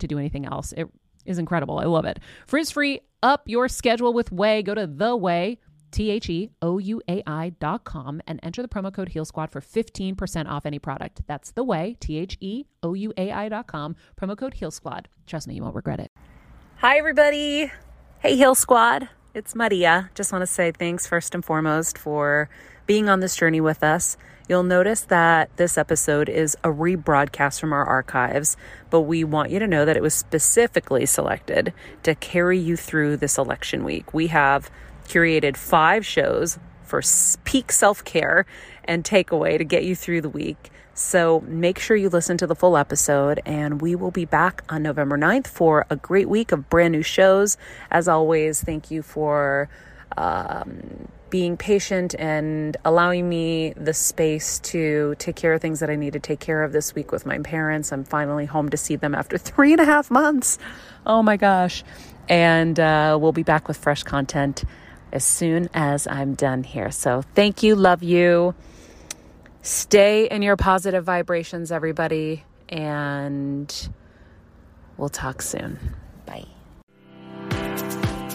to do anything else. It is incredible. I love it. Frizz free, up your schedule with Ouai. Go to the Ouai. T H E O U A I dot com and enter the promo code Heal Squad for 15% off any product. That's the Ouai, T H E O U A I dot com, promo code Heal Squad. Trust me, you won't regret it. Hi, everybody. Hey, Heal Squad. It's Maria. Just want to say thanks first and foremost for being on this journey with us. You'll notice that this episode is a rebroadcast from our archives, but we want you to know that it was specifically selected to carry you through this election week. We have curated five shows for peak self care and takeaway to get you through the week. So make sure you listen to the full episode, and we will be back on November 9th for a great week of brand new shows. As always, thank you for. Um, being patient and allowing me the space to take care of things that I need to take care of this week with my parents. I'm finally home to see them after three and a half months. Oh my gosh. And uh, we'll be back with fresh content as soon as I'm done here. So thank you. Love you. Stay in your positive vibrations, everybody. And we'll talk soon. Bye.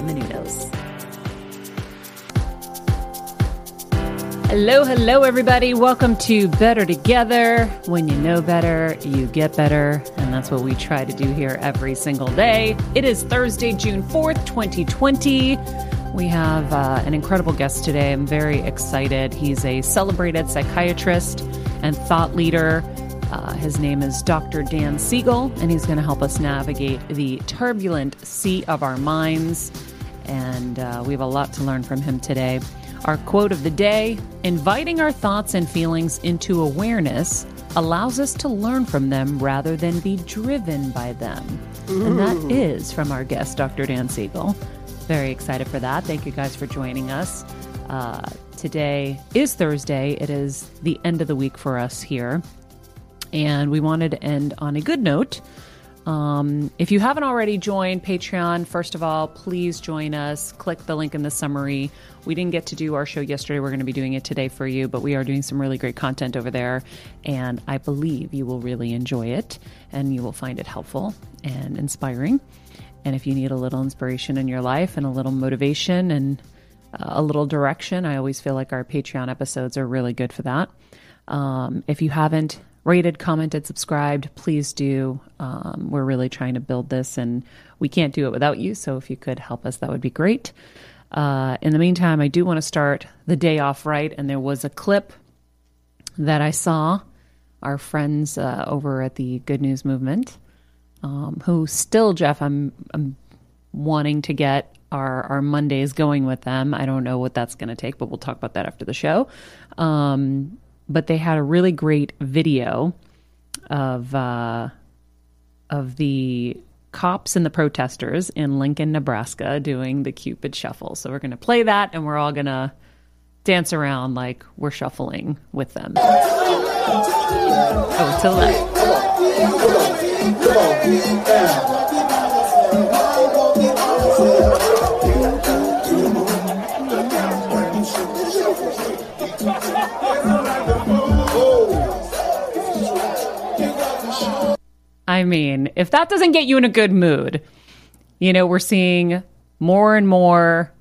Maria. Hello, hello, everybody. Welcome to Better Together. When you know better, you get better. And that's what we try to do here every single day. It is Thursday, June 4th, 2020. We have uh, an incredible guest today. I'm very excited. He's a celebrated psychiatrist and thought leader. Uh, his name is Dr. Dan Siegel, and he's going to help us navigate the turbulent sea of our minds. And uh, we have a lot to learn from him today. Our quote of the day inviting our thoughts and feelings into awareness allows us to learn from them rather than be driven by them. Ooh. And that is from our guest, Dr. Dan Siegel. Very excited for that. Thank you guys for joining us. Uh, today is Thursday. It is the end of the week for us here. And we wanted to end on a good note. Um, if you haven't already joined Patreon, first of all, please join us. Click the link in the summary. We didn't get to do our show yesterday. We're going to be doing it today for you, but we are doing some really great content over there. And I believe you will really enjoy it and you will find it helpful and inspiring. And if you need a little inspiration in your life and a little motivation and uh, a little direction, I always feel like our Patreon episodes are really good for that. Um, if you haven't rated, commented, subscribed, please do. Um, we're really trying to build this and we can't do it without you. So if you could help us, that would be great. Uh, in the meantime, I do want to start the day off right. And there was a clip that I saw our friends uh, over at the Good News Movement, um, who still, Jeff, I'm, I'm wanting to get our, our Mondays going with them. I don't know what that's going to take, but we'll talk about that after the show. Um, but they had a really great video of uh, of the cops and the protesters in Lincoln, Nebraska, doing the Cupid Shuffle. So we're going to play that, and we're all going to dance around like we're shuffling with them. Oh, the left. I mean, if that doesn't get you in a good mood, you know, we're seeing more and more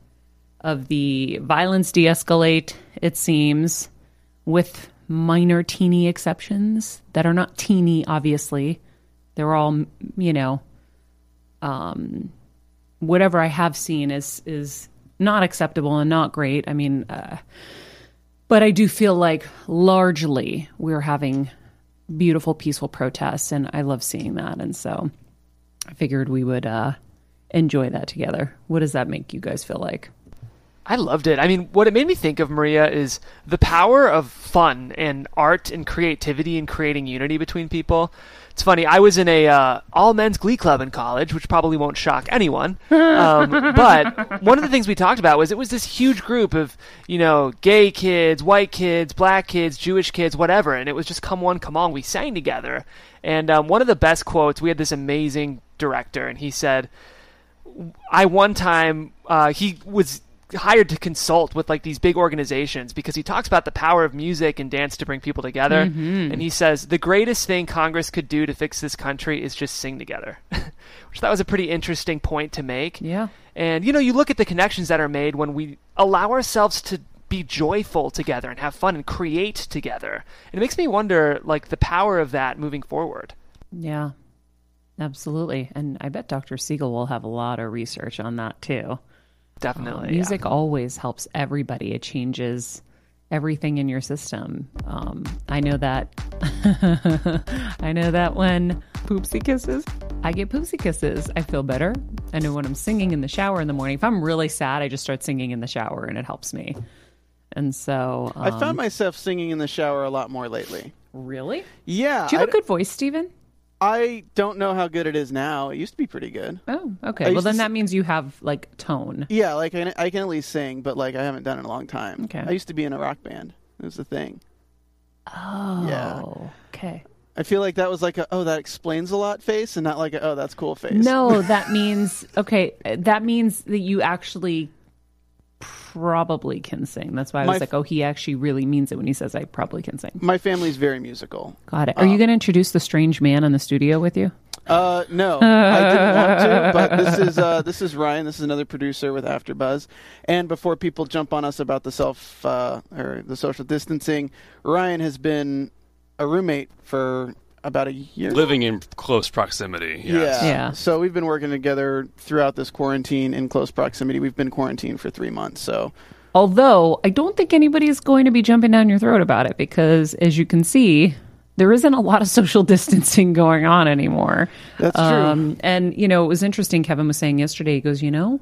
of the violence de escalate, it seems, with minor teeny exceptions that are not teeny, obviously. They're all, you know, um, whatever I have seen is is not acceptable and not great. I mean, uh, but I do feel like largely we're having beautiful, peaceful protests, and I love seeing that. And so I figured we would uh, enjoy that together. What does that make you guys feel like? I loved it. I mean, what it made me think of, Maria, is the power of fun and art and creativity and creating unity between people. It's funny. I was in a uh, all men's glee club in college, which probably won't shock anyone. Um, but one of the things we talked about was it was this huge group of you know gay kids, white kids, black kids, Jewish kids, whatever, and it was just come one, come on. We sang together, and um, one of the best quotes. We had this amazing director, and he said, "I one time uh, he was." Hired to consult with like these big organizations because he talks about the power of music and dance to bring people together Mm-hmm. and he says the greatest thing congress could do to fix this country is just sing together which that was a pretty interesting point to make Yeah. and you know you look at the connections that are made when we allow ourselves to be joyful together and have fun and create together and it makes me wonder like the power of that moving forward Yeah. Absolutely. And I bet Dr. Siegel will have a lot of research on that too. Definitely yeah. Music always helps everybody. It changes everything in your system. Um, I know that. I know that when poopsie kisses, I get poopsie kisses. I feel better. I know when I'm singing in the shower in the morning. If I'm really sad, I just start singing in the shower, and it helps me. And so, um, I found myself singing in the shower a lot more lately. really. Yeah, Do you have I, a good voice, Steven? I don't know how good it is now. It used to be pretty good. Oh, I okay. Well, used then to that means you have like tone. Yeah, like I, I can at least sing, but like I haven't done it in a long time. Okay. I used to be in a rock band. It was the thing. Oh, Yeah. Okay. I feel like that was like a oh that explains a lot face, and not like a oh that's cool face. No, that means okay. That means that you actually probably can sing. That's why I was My- like, oh, he actually really means it when he says I probably can sing. My family's very musical. Got it. Are you Um, going to introduce the strange man in the studio with you? Uh, no, I didn't want to, but this is uh, this is Ryan. This is another producer with AfterBuzz. And before people jump on us about the self uh, or the social distancing, Ryan has been a roommate for about a year. living in close proximity. Yes. Yeah. Yeah. So we've been working together throughout this quarantine in close proximity. We've been quarantined for three months. So Although I don't think anybody's going to be jumping down your throat about it because, as you can see, there isn't a lot of social distancing going on anymore. That's true. Um, and, you know, it was interesting. Kevin was saying yesterday, he goes, you know,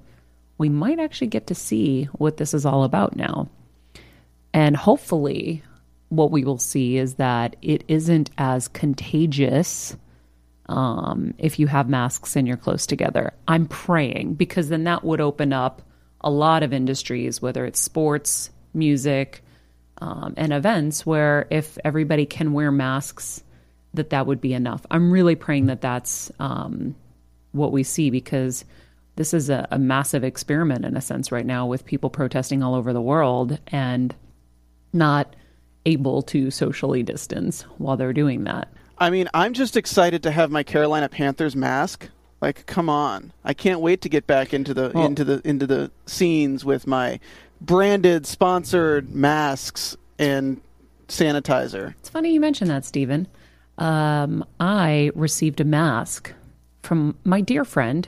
we might actually get to see what this is all about now. And hopefully, what we will see is that it isn't as contagious um, if you have masks and you're close together. I'm praying because then that would open up a lot of industries, whether it's sports, music, um, and events, where if everybody can wear masks, that that would be enough. I'm really praying that that's um, what we see because this is a, a massive experiment in a sense right now with people protesting all over the world and not able to socially distance while they're doing that. I mean, I'm just excited to have my Carolina Panthers mask Like, come on! I can't wait to get back into the Well- into the into the scenes with my branded, sponsored masks and sanitizer. It's funny you mentioned that, Stephen. Um, I received a mask from my dear friend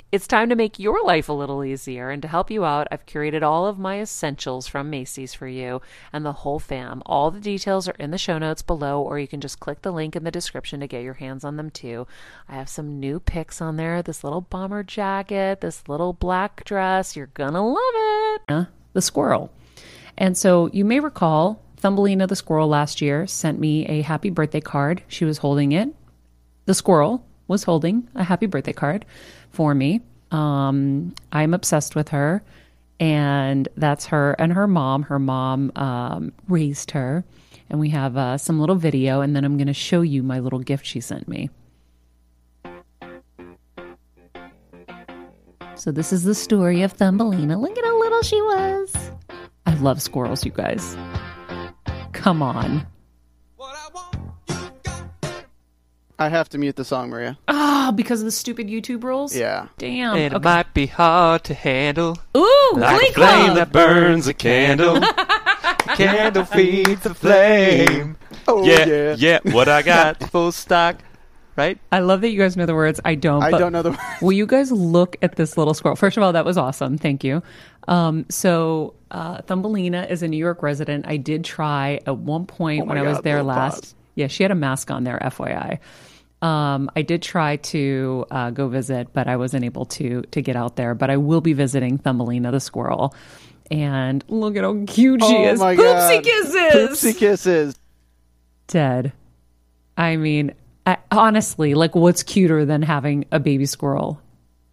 it's time to make your life a little easier. And to help you out, I've curated all of my essentials from Macy's for you and the whole fam. All the details are in the show notes below, or you can just click the link in the description to get your hands on them too. I have some new picks on there this little bomber jacket, this little black dress. You're gonna love it. the squirrel. And so you may recall Thumbelina the squirrel last year sent me a happy birthday card. She was holding it. The squirrel was holding a happy birthday card for me. Um, I'm obsessed with her. And that's her and her mom. Her mom um, raised her. And we have uh, some little video. And then I'm going to show you my little gift she sent me. So this is the story of Thumbelina. Look at how little she was. I love squirrels, you guys. Come on. I have to mute the song, Maria. Ah, because of the stupid YouTube rules? Yeah. Damn. And it Okay. might be hard to handle. Ooh, Like Glee a flame Club. that burns a candle. Candle feeds the flame. Oh yeah, yeah. yeah. What I got? Full stock. Right? I love that you guys know the words. I don't. I but don't know the. Words. Will you guys look at this little squirrel? First of all, that was awesome. Thank you. Um, so, uh, Thumbelina is a New York resident. I did try at one point Oh my when I was there last. paws. Yeah, she had a mask on there, FYI. Um, I did try to uh, go visit, but I wasn't able to to get out there. But I will be visiting Thumbelina the squirrel. And look at how cute she oh is. my Poopsie God. kisses. Poopsie kisses. Dead. I mean, I, honestly, like, what's cuter than having a baby squirrel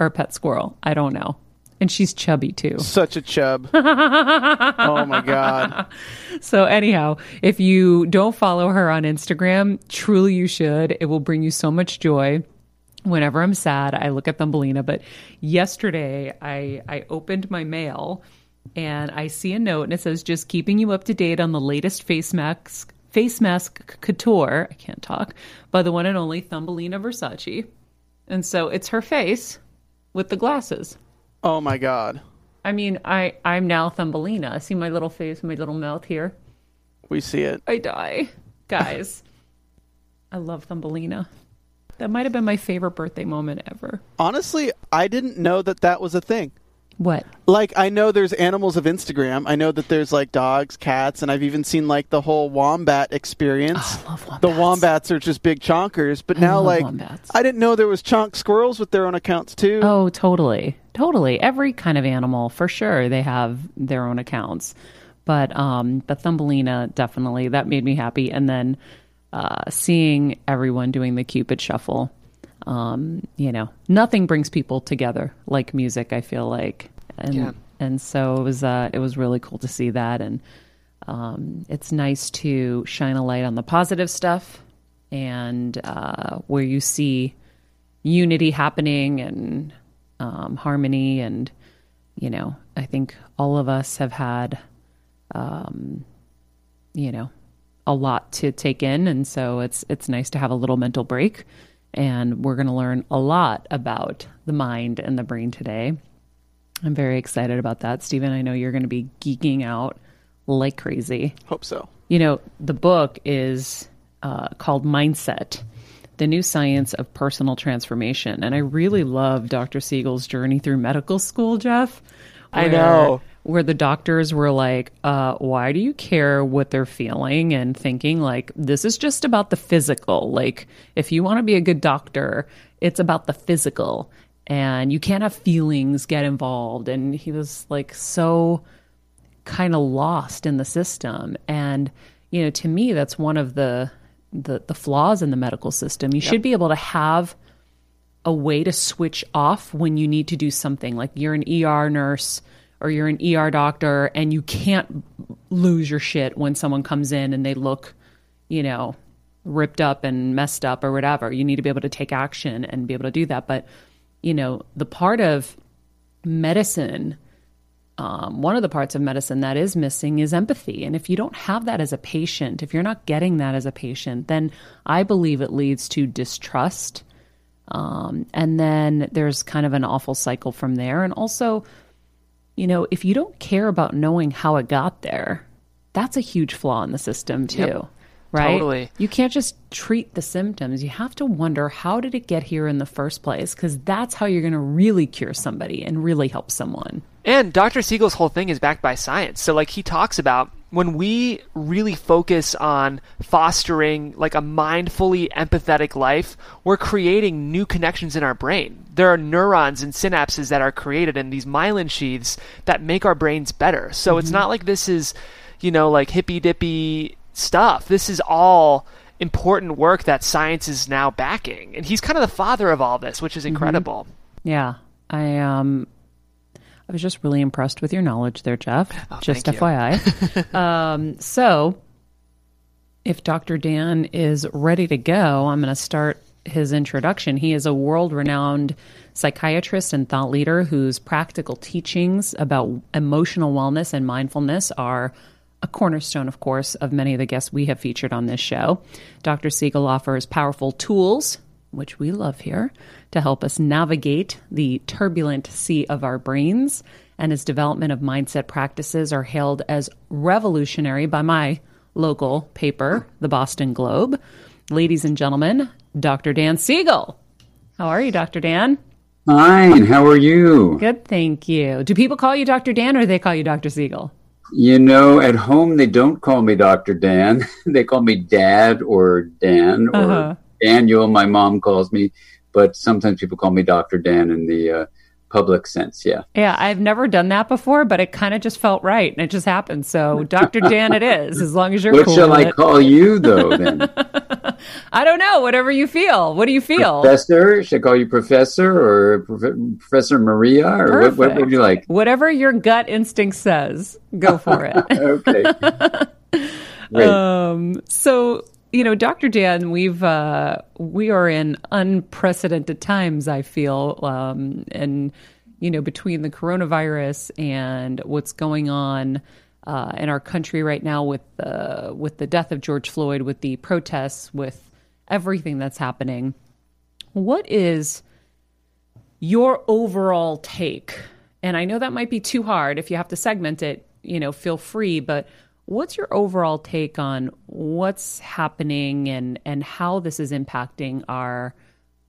or a pet squirrel? I don't know. And she's chubby too. Such a chub. oh my god. So, anyhow, if you don't follow her on Instagram, truly you should. It will bring you so much joy. Whenever I'm sad, I look at Thumbelina. But yesterday, I, I opened my mail and I see a note and it says, just keeping you up to date on the latest face mask, face mask couture. I can't talk. By the one and only Thumbelina Versace. And so it's her face with the glasses. Oh my god. I mean, I, I'm now Thumbelina. See my little face, my little mouth here? We see it. I die. Guys, I love Thumbelina. That might have been my favorite birthday moment ever. Honestly, I didn't know that that was a thing. What? Like I know there's animals of Instagram. I know that there's like dogs, cats, and I've even seen like the whole wombat experience. Oh, I love wombats. The wombats are just big chonkers, but now love like wombats. I didn't know there was chonk squirrels with their own accounts too. Oh, totally. Totally. Every kind of animal, for sure, they have their own accounts. But um but Thumbelina definitely that made me happy. And then uh seeing everyone doing the Cupid shuffle. Um, you know, nothing brings people together like music, I feel like. And Yeah. and so it was uh it was really cool to see that and um it's nice to shine a light on the positive stuff and uh where you see unity happening and um, harmony and you know i think all of us have had um, you know a lot to take in and so it's it's nice to have a little mental break and we're going to learn a lot about the mind and the brain today i'm very excited about that stephen i know you're going to be geeking out like crazy Hope so. you know, the book is uh, called Mindsight The New Science of Personal Transformation. And I really love Dr. Siegel's journey through medical school, Jeff. I know. Where the doctors were like, uh, why do you care what they're feeling and thinking? Like, this is just about the physical. Like, if you want to be a good doctor, it's about the physical. and you can't have feelings get involved. And he was like so kind of lost in the system. And, you know, to me, that's one of the, the, the flaws in the medical system. You should be able to have a way to switch off when you need to do something like you're an ER nurse or you're an ER doctor and you can't lose your shit when someone comes in and they look, you know, ripped up and messed up or whatever. You need to be able to take action and be able to do that. But, you know, the part of medicine, um, one of the parts of medicine that is missing is empathy. And if you don't have that as a patient, if you're not getting that as a patient, then I believe it leads to distrust. Um, and then there's kind of an awful cycle from there. And also, you know, if you don't care about knowing how it got there, that's a huge flaw in the system too. Yep. Right? Totally. You can't just treat the symptoms. You have to wonder how did it get here in the first place because that's how you're going to really cure somebody and really help someone. And Dr. Siegel's whole thing is backed by science. So like he talks about when we really focus on fostering like a mindfully empathetic life, we're creating new connections in our brain. There are neurons and synapses that are created in these myelin sheaths that make our brains better. So it's not like this is, you know, like hippy dippy stuff. This is all important work that science is now backing. And he's kind of the father of all this, which is incredible. Yeah. I um I was just really impressed with your knowledge there, Jeff. just thank you. FYI. um, so if Dr. Dan is ready to go, I'm going to start his introduction. He is a world renowned psychiatrist and thought leader whose practical teachings about emotional wellness and mindfulness are a cornerstone, of course, of many of the guests we have featured on this show. Dr. Siegel offers powerful tools, which we love here, to help us navigate the turbulent sea of our brains. And his development of mindsight practices are hailed as revolutionary by my local paper, the Boston Globe. Ladies and gentlemen, Dr. Dan Siegel. How are you, Dr. Dan? Fine. How are you? Good, thank you. Do people call you Dr. Dan or they call you Dr. Siegel? You know, at home they don't call me Dr. Dan. they call me Dad or Dan or Uh-huh. Daniel. My mom calls me, but sometimes people call me Dr. Dan in the uh, public sense. Yeah. Yeah, I've never done that before, but it kind of just felt right and it just happened. So, Dr. Dan, it is, as long as you're What cool shall I it. call you though? Then I don't know, whatever you feel. What do you feel? Professor? Should I call you Professor or Prof- Professor Maria or what, what would you like? Whatever your gut instinct says, go for it. Okay. Great. um, so, you know, Dr. Dan, we've uh, we are in unprecedented times. I feel, um, and you know, between the coronavirus and what's going on uh, in our country right now with the with the death of George Floyd, with the protests, with everything that's happening, what is your overall take? And I know that might be too hard. If you have to segment it, you know, feel free. But what's your overall take on what's happening and and how this is impacting our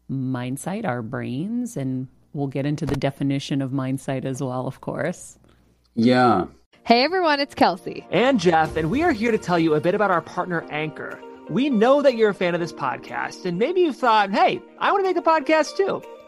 mindset, our brains, and we'll get into the definition of mindset as well, of course. yeah. Hey everyone, it's Kelsey. and Jeff, and we are here to tell you a bit about our partner Anchor. We know that you're a fan of this podcast, and maybe you've thought, hey, I want to make a podcast too.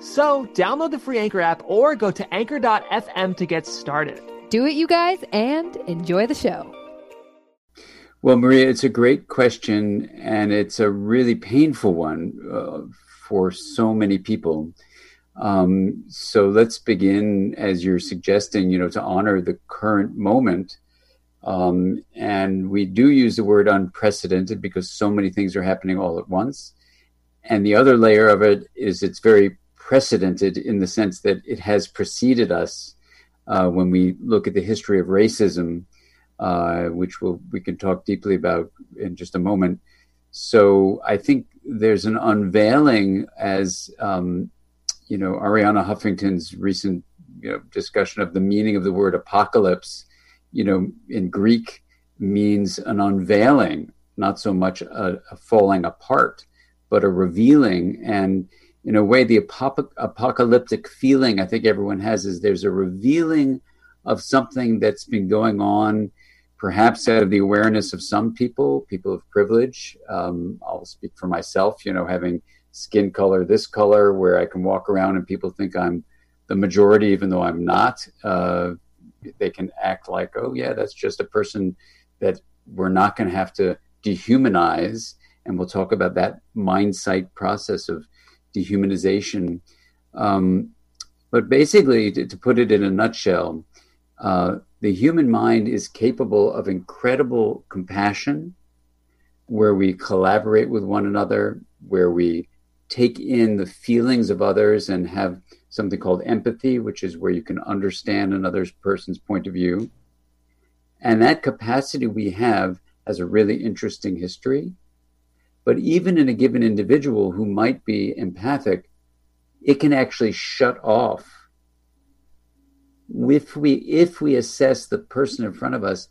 So, download the free Anchor app or go to anchor.fm to get started. Do it, you guys, and enjoy the show. Well, Maria, it's a great question, and it's a really painful one uh, for so many people. Um, so let's begin, as you're suggesting, you know, to honor the current moment. Um, and we do use the word unprecedented because so many things are happening all at once. And the other layer of it is it's very precedented in the sense that it has preceded us uh, when we look at the history of racism uh, which we'll, we can talk deeply about in just a moment. So I think there's an unveiling as, um, you know, Arianna Huffington's recent you know discussion of the meaning of the word apocalypse, you know, in Greek means an unveiling, not so much a, a falling apart, but a revealing. And in a way, the apop- apocalyptic feeling I think everyone has is there's a revealing of something that's been going on, perhaps out of the awareness of some people, people of privilege. Um, I'll speak for myself, you know, having skin color this color, where I can walk around and people think I'm the majority, even though I'm not. Uh, they can act like, oh, yeah, that's just a person that we're not going to have to dehumanize. And we'll talk about that mind process of dehumanization. Um, but basically, to, to, put it in a nutshell, uh, the human mind is capable of incredible compassion, where we collaborate with one another, where we take in the feelings of others and have something called empathy, which is where you can understand another person's point of view. And that capacity we have has a really interesting history. But even in a given individual who might be empathic, it can actually shut off. If we if we assess the person in front of us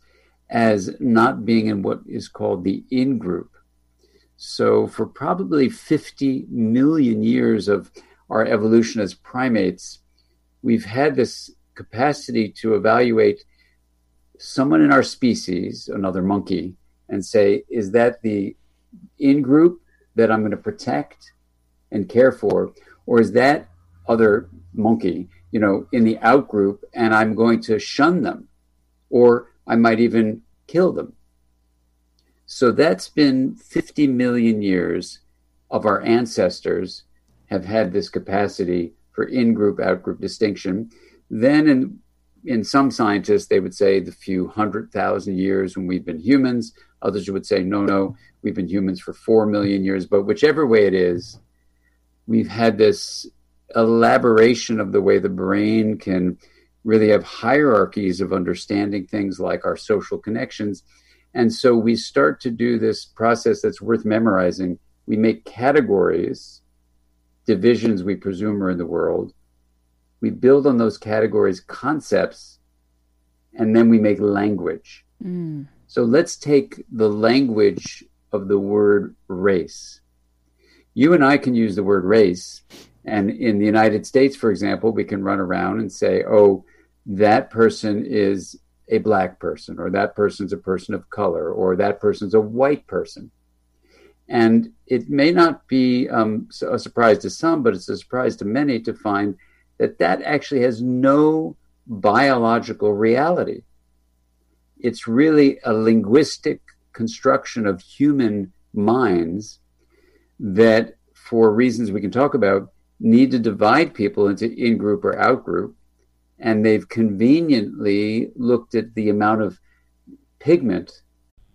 as not being in what is called the in group. So for probably 50 million years of our evolution as primates, we've had this capacity to evaluate someone in our species, another monkey, and say, is that the in group that I'm going to protect and care for, or is that other monkey, you know, in the out group and I'm going to shun them, or I might even kill them? So that's been 50 million years of our ancestors have had this capacity for in group, out group distinction. Then in in some scientists, they would say the few hundred thousand years when we've been humans. Others would say, no, no, we've been humans for four million years. But whichever way it is, we've had this elaboration of the way the brain can really have hierarchies of understanding things like our social connections. And so we start to do this process that's worth memorizing. We make categories, divisions we presume are in the world we build on those categories concepts and then we make language. Mm. So let's take the language of the word race. You and I can use the word race. And in the United States, for example, we can run around and say, oh, that person is a black person, or that person's a person of color, or that person's a white person. And it may not be um, a surprise to some, but it's a surprise to many to find that that actually has no biological reality. It's really a linguistic construction of human minds that, for reasons we can talk about, need to divide people into in group or out group. And they've conveniently looked at the amount of pigment.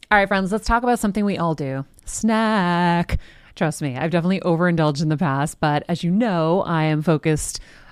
All right, friends, let's talk about something we all do snack. Trust me, I've definitely overindulged in the past, but as you know, I am focused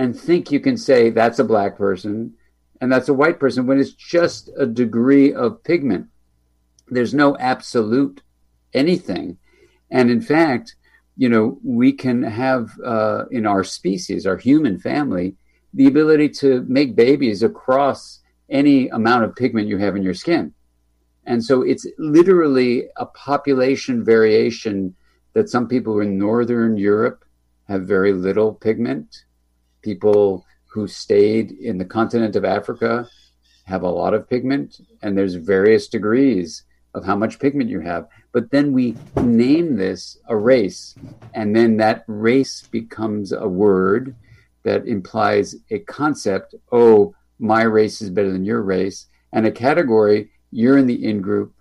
and think you can say that's a black person and that's a white person when it's just a degree of pigment. There's no absolute anything. And in fact, you know, we can have uh, in our species, our human family, the ability to make babies across any amount of pigment you have in your skin. And so it's literally a population variation that some people in Northern Europe have very little pigment people who stayed in the continent of Africa have a lot of pigment, and there's various degrees. of how much pigment you have. But then we name this a race, and then that race becomes a word that implies a concept. Oh, my race is better than your race, and a category. You're in the in group,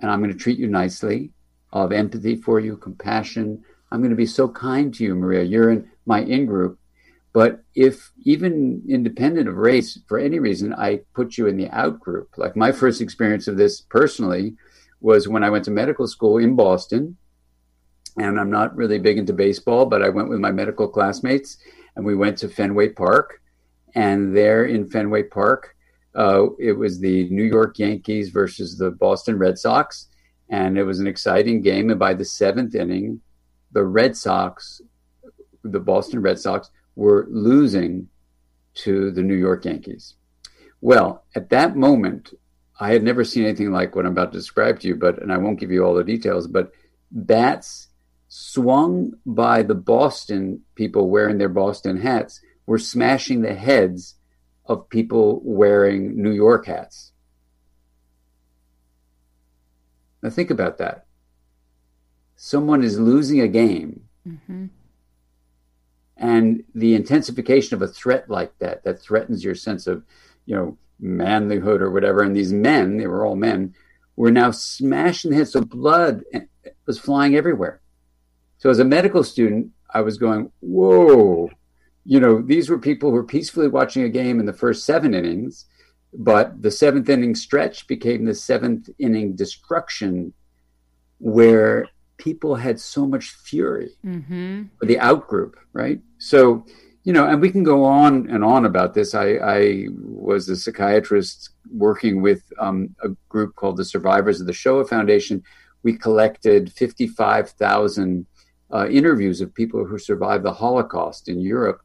and I'm going to treat you nicely. I'll have empathy for you, compassion. I'm going to be so kind to you, Maria. You're in my in group. But if even independent of race, for any reason, I put you in the out group, like my first experience of this personally was when I went to medical school in Boston. And I'm not really big into baseball, but I went with my medical classmates and we went to Fenway Park. And there in Fenway Park, uh, it was the New York Yankees versus the Boston Red Sox. And it was an exciting game. And by the seventh inning, the Red Sox, the Boston Red Sox, were losing to the New York Yankees. Well, at that moment, I had never seen anything like what I'm about to describe to you, but and I won't give you all the details, but bats swung by the Boston people wearing their Boston hats were smashing the heads of people wearing New York hats. Now think about that. Someone is losing a game. Mm-hmm and the intensification of a threat like that that threatens your sense of you know manlyhood or whatever and these men they were all men were now smashing the heads so blood eh, was flying everywhere. So as a medical student i was going whoa. You know these were people who were peacefully watching a game in the first seven innings but the seventh inning stretch became the seventh inning destruction where people had so much fury mm-hmm. for the outgroup, right? So, you know, and we can go on and on about this. I, I was a psychiatrist working with um, a group called the Survivors of the Shoah Foundation. We collected 55,000 uh, interviews of people who survived the Holocaust in Europe.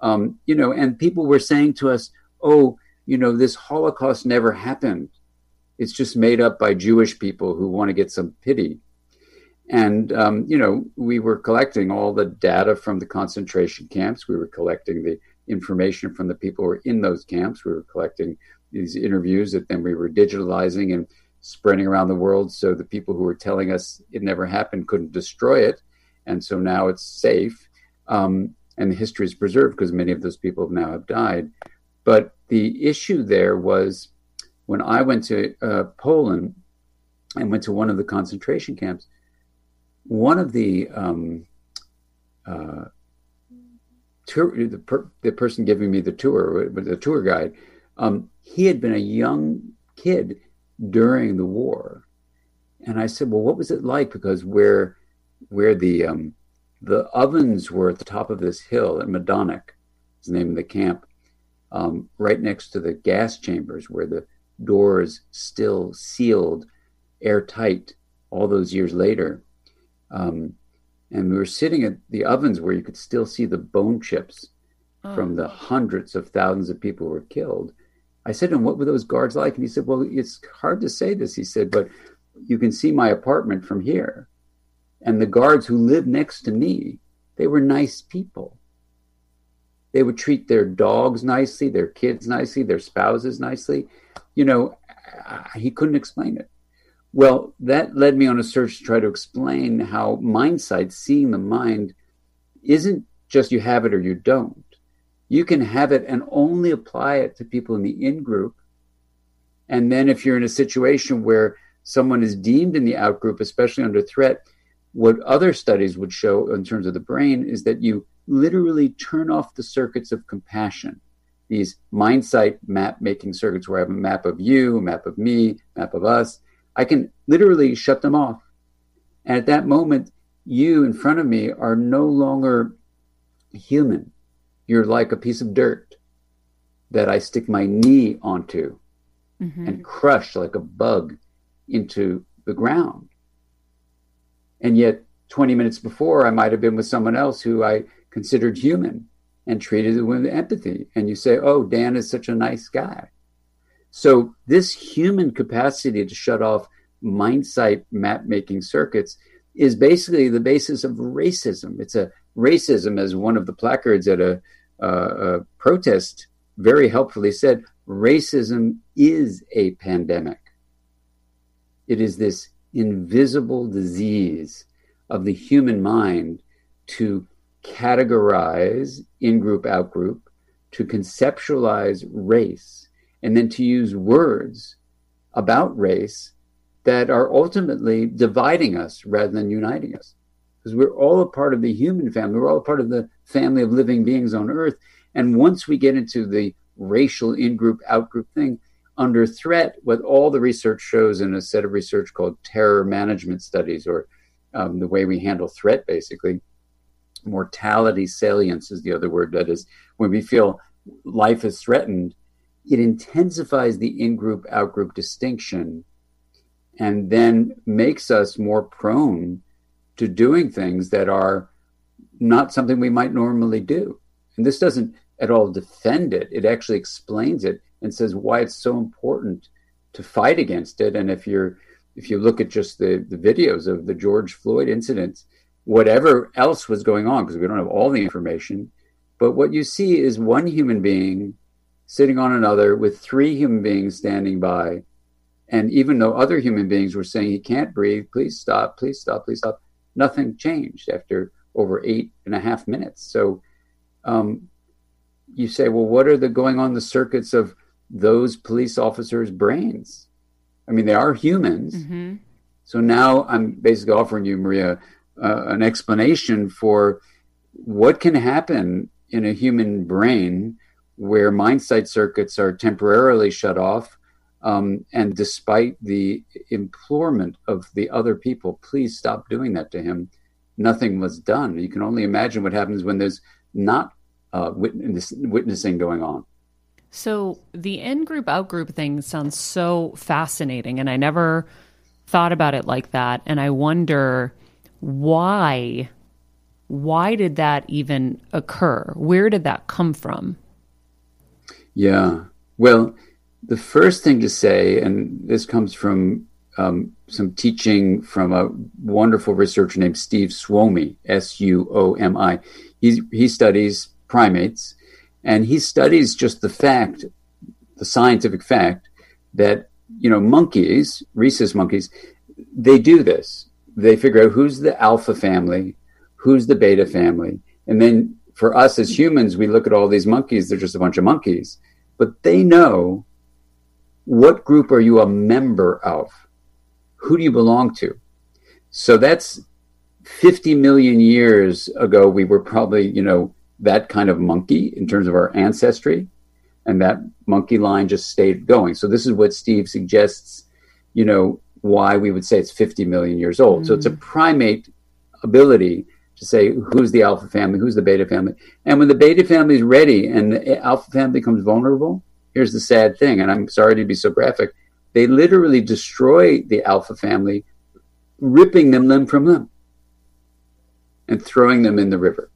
Um, you know, and people were saying to us, oh, you know, this Holocaust never happened. It's just made up by Jewish people who want to get some pity. And, um, you know, we were collecting all the data from the concentration camps. We were collecting the information from the people who were in those camps. We were collecting these interviews that then we were digitalizing and spreading around the world so the people who were telling us it never happened couldn't destroy it. And so now it's safe. Um, and the history is preserved because many of those people now have died. But the issue there was when I went to uh, Poland and went to one of the concentration camps, one of the um, uh, tour, the, per, the person giving me the tour, the tour guide, um, he had been a young kid during the war, and I said, "Well, what was it like?" Because where where the um, the ovens were at the top of this hill at Majdanek, is the name of the camp, um, right next to the gas chambers where the doors still sealed airtight all those years later um, and we were sitting at the ovens where you could still see the bone chips oh. from the hundreds of thousands of people who were killed. I said to him, What were those guards like? And he said, Well, it's hard to say this. He said, But you can see my apartment from here. And the guards who lived next to me, they were nice people. They would treat their dogs nicely, their kids nicely, their spouses nicely. You know, he couldn't explain it. Well, that led me on a search to try to explain how mind sight, seeing the mind, isn't just you have it or you don't. You can have it and only apply it to people in the in group. And then if you're in a situation where someone is deemed in the out group, especially under threat, what other studies would show in terms of the brain is that you literally turn off the circuits of compassion. These mind sight map making circuits where I have a map of you, a map of me, map of us I can literally shut them off. And at that moment, you in front of me are no longer human. You're like a piece of dirt that I stick my knee onto mm-hmm. and crush like a bug into the ground. And yet, 20 minutes before, I might have been with someone else who I considered human and treated with empathy. And you say, Oh, Dan is such a nice guy. So this human capacity to shut off mindsight map making circuits is basically the basis of racism. It's a racism, as one of the placards at a, uh, a protest very helpfully said, racism is a pandemic. It is this invisible disease of the human mind to categorize in group, out group, to conceptualize race, and then to use words about race that are ultimately dividing us rather than uniting us. Because we're all a part of the human family, we're all a part of the family of living beings on earth. And once we get into the racial in group, out group thing, under threat, what all the research shows in a set of research called terror management studies, or um, the way we handle threat, basically, mortality salience is the other word. That is, when we feel life is threatened, it intensifies the in group, out group distinction and then makes us more prone to doing things that are not something we might normally do. And this doesn't at all defend it, it actually explains it and says why it's so important to fight against it. And if you're if you look at just the, the videos of the George Floyd incidents, whatever else was going on, because we don't have all the information, but what you see is one human being sitting on another with three human beings standing by. And even though other human beings were saying he can't breathe, please stop, please stop, please stop, nothing changed after over eight and a half minutes. So um, you say, well, what are the going on the circuits of those police officers' brains? I mean, they are humans. Mm-hmm. So now I'm basically offering you, Maria, uh, an explanation for what can happen in a human brain where mindsight circuits are temporarily shut off. Um, and despite the implorement of the other people, please stop doing that to him, nothing was done. You can only imagine what happens when there's not uh, witness, witnessing going on. So the in group out group thing sounds so fascinating, and I never thought about it like that. And I wonder why why did that even occur? Where did that come from? Yeah. Well, the first thing to say, and this comes from um, some teaching from a wonderful researcher named Steve Suomi, S U O M I. He, he studies primates and he studies just the fact, the scientific fact, that, you know, monkeys, rhesus monkeys, they do this. They figure out who's the alpha family, who's the beta family. And then for us as humans, we look at all these monkeys, they're just a bunch of monkeys. But they know what group are you a member of? Who do you belong to? So that's 50 million years ago, we were probably, you know, that kind of monkey in terms of our ancestry. And that monkey line just stayed going. So this is what Steve suggests, you know, why we would say it's 50 million years old. Mm. So it's a mm. primate ability to say who's the alpha family, who's the beta family. And when the beta family is ready and the alpha family becomes vulnerable, here's the sad thing, and I'm sorry to be so graphic, they literally destroy the alpha family, ripping them limb from limb and throwing them in the river.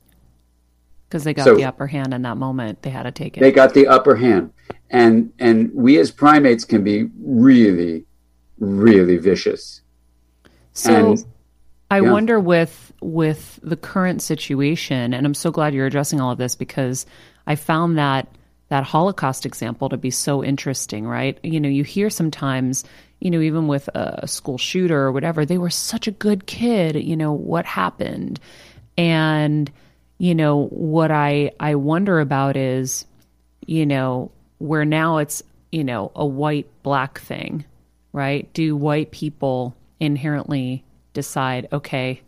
Because they got so, the upper hand in that moment, they had to take it. They got the upper hand, and and we as primates can be really, really vicious. So, and, I yeah. wonder with with the current situation, and I'm so glad you're addressing all of this because I found that that Holocaust example to be so interesting, right? You know, you hear sometimes, you know, even with a school shooter or whatever, they were such a good kid, you know, what happened? And you know, what I I wonder about is, you know, where now it's, you know, a white black thing, right? Do white people inherently decide, okay,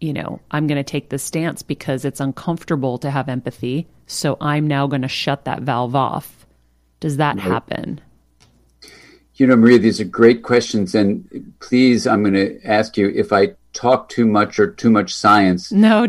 you know, I'm going to take this stance because it's uncomfortable to have empathy. So I'm now going to shut that valve off. Does that happen? You know, Maria, these are great questions. And please, I'm going to ask you if I talk too much or too much science. No,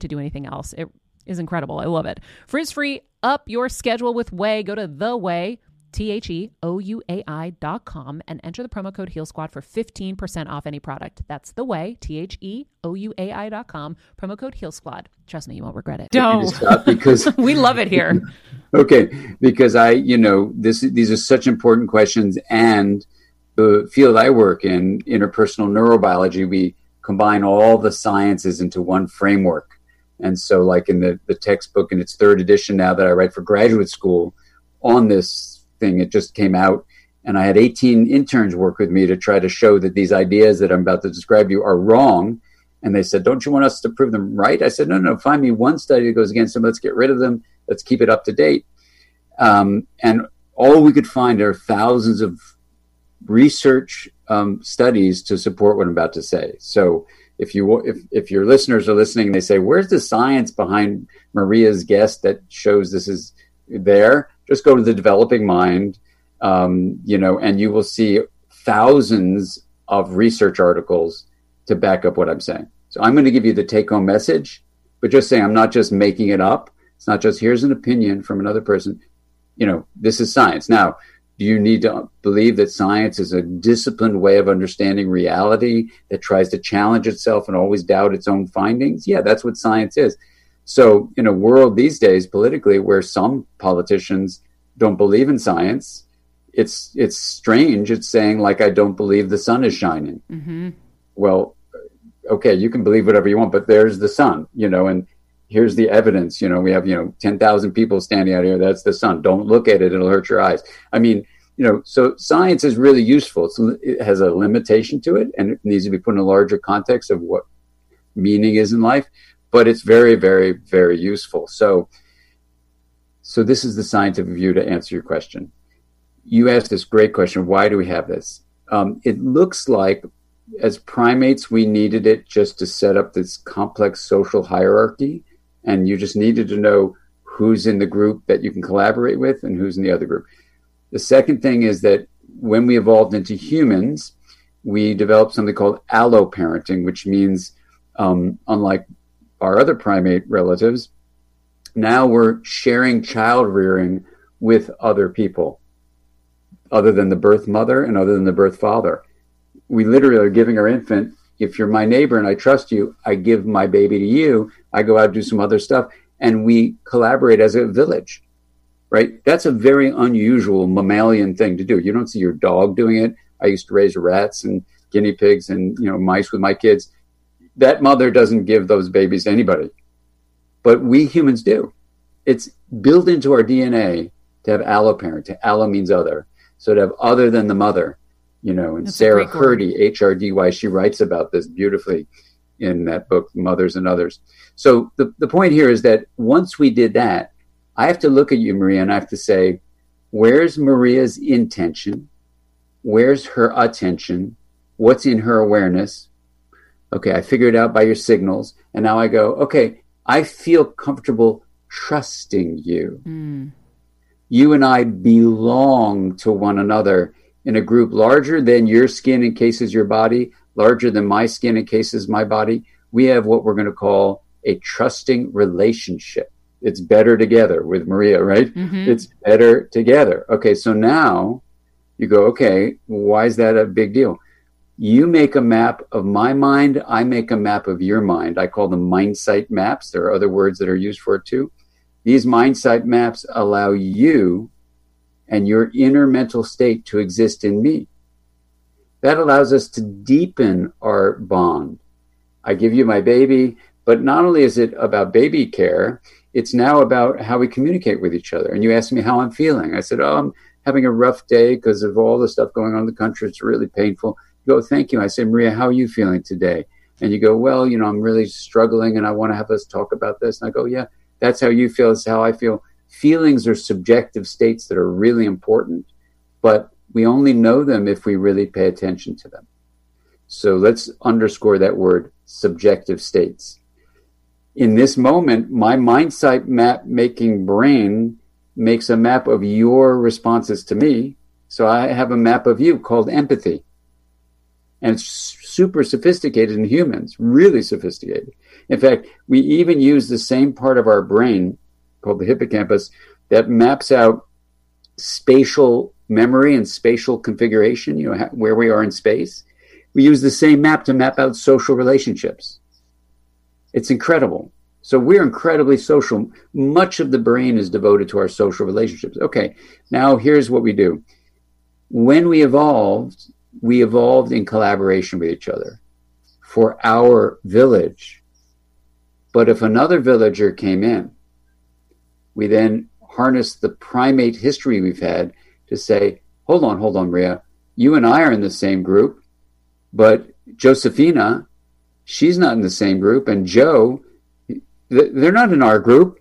to do anything else. It is incredible. I love it. Frizz free, up your schedule with Ouai. Go to the Ouai T H E O U A I dot com and enter the promo code Heal Squad for 15% off any product. That's the Ouai, T H E O U A I dot com, promo code Heal Squad. Trust me, you won't regret it. You just stop because we love it here. okay, because I, you know, this these are such important questions, and the field I work in, interpersonal neurobiology, we combine all the sciences into one framework. And so, like in the, the textbook in its third edition now that I write for graduate school on this thing, it just came out. And I had 18 interns work with me to try to show that these ideas that I'm about to describe to you are wrong. And they said, Don't you want us to prove them right? I said, No, no, find me one study that goes against them. Let's get rid of them. Let's keep it up to date. Um, and all we could find are thousands of research um, studies to support what I'm about to say. So if you if if your listeners are listening, and they say, "Where's the science behind Maria's guess that shows this is there?" Just go to the Developing Mind, um, you know, and you will see thousands of research articles to back up what I'm saying. So I'm going to give you the take-home message, but just saying I'm not just making it up. It's not just here's an opinion from another person. You know, this is science. Now, do you need to believe that science is a disciplined way of understanding reality that tries to challenge itself and always doubt its own findings? Yeah, that's what science is. So, in a world these days, politically, where some politicians don't believe in science, it's it's strange. It's saying like, "I don't believe the sun is shining." Mm-hmm. Well, okay, you can believe whatever you want, but there's the sun, you know, and here's the evidence. You know, we have, you know, 10,000 people standing out here. That's the sun. Don't look at it. It'll hurt your eyes. I mean, you know, so science is really useful. So it has a limitation to it and it needs to be put in a larger context of what meaning is in life, but it's very, very, very useful. So, so this is the scientific view to answer your question. You asked this great question. Why do we have this? Um, it looks like as primates, we needed it just to set up this complex social hierarchy and you just needed to know who's in the group that you can collaborate with and who's in the other group. The second thing is that when we evolved into humans, we developed something called alloparenting, which means, um, unlike our other primate relatives, now we're sharing child rearing with other people, other than the birth mother and other than the birth father. We literally are giving our infant if you're my neighbor and I trust you, I give my baby to you. I go out do some other stuff and we collaborate as a village, right? That's a very unusual mammalian thing to do. You don't see your dog doing it. I used to raise rats and guinea pigs and, you know, mice with my kids. That mother doesn't give those babies to anybody, but we humans do. It's built into our DNA to have alloparent. Allo means other. So to have other than the mother you know, and That's Sarah Hrdy, H R D Y, she writes about this beautifully in that book, Mothers and Others. So the, the point here is that once we did that, I have to look at you, Maria, and I have to say, where's Maria's intention? Where's her attention? What's in her awareness? Okay, I figured it out by your signals. And now I go, okay, I feel comfortable trusting you. Mm. You and I belong to one another in a group larger than your skin encases your body, larger than my skin encases my body, we have what we're going to call a trusting relationship. It's better together with Maria, right? Mm-hmm. It's better together. Okay, so now you go, okay, why is that a big deal? You make a map of my mind, I make a map of your mind. I call them mind mindsight maps. There are other words that are used for it too. These mind mindsight maps allow you and your inner mental state to exist in me. That allows us to deepen our bond. I give you my baby, but not only is it about baby care, it's now about how we communicate with each other. And you asked me how I'm feeling. I said, Oh, I'm having a rough day because of all the stuff going on in the country. It's really painful. You go, Thank you. I say, Maria, how are you feeling today? And you go, Well, you know, I'm really struggling and I want to have us talk about this. And I go, Yeah, that's how you feel. It's how I feel feelings are subjective states that are really important, but we only know them if we really pay attention to them. So let's underscore that word subjective states. in this moment, my mind mindsight map making brain makes a map of your responses to me. So I have a map of you called empathy. And it's super sophisticated in humans, really sophisticated. In fact, we even use the same part of our brain called the hippocampus that maps out spatial memory and spatial configuration, you know, where we are in space. We use the same map to map out social relationships. It's incredible. So we're incredibly social. Much of the brain is devoted to our social relationships. Okay, now here's what we do. When we evolved, we evolved in collaboration with each other for our village. But if another villager came in, we then harness the primate history we've had to say, hold on, hold on, Maria, you and I are in the same group, but Josephina she's not in the same group, and Joe, they're not in our group.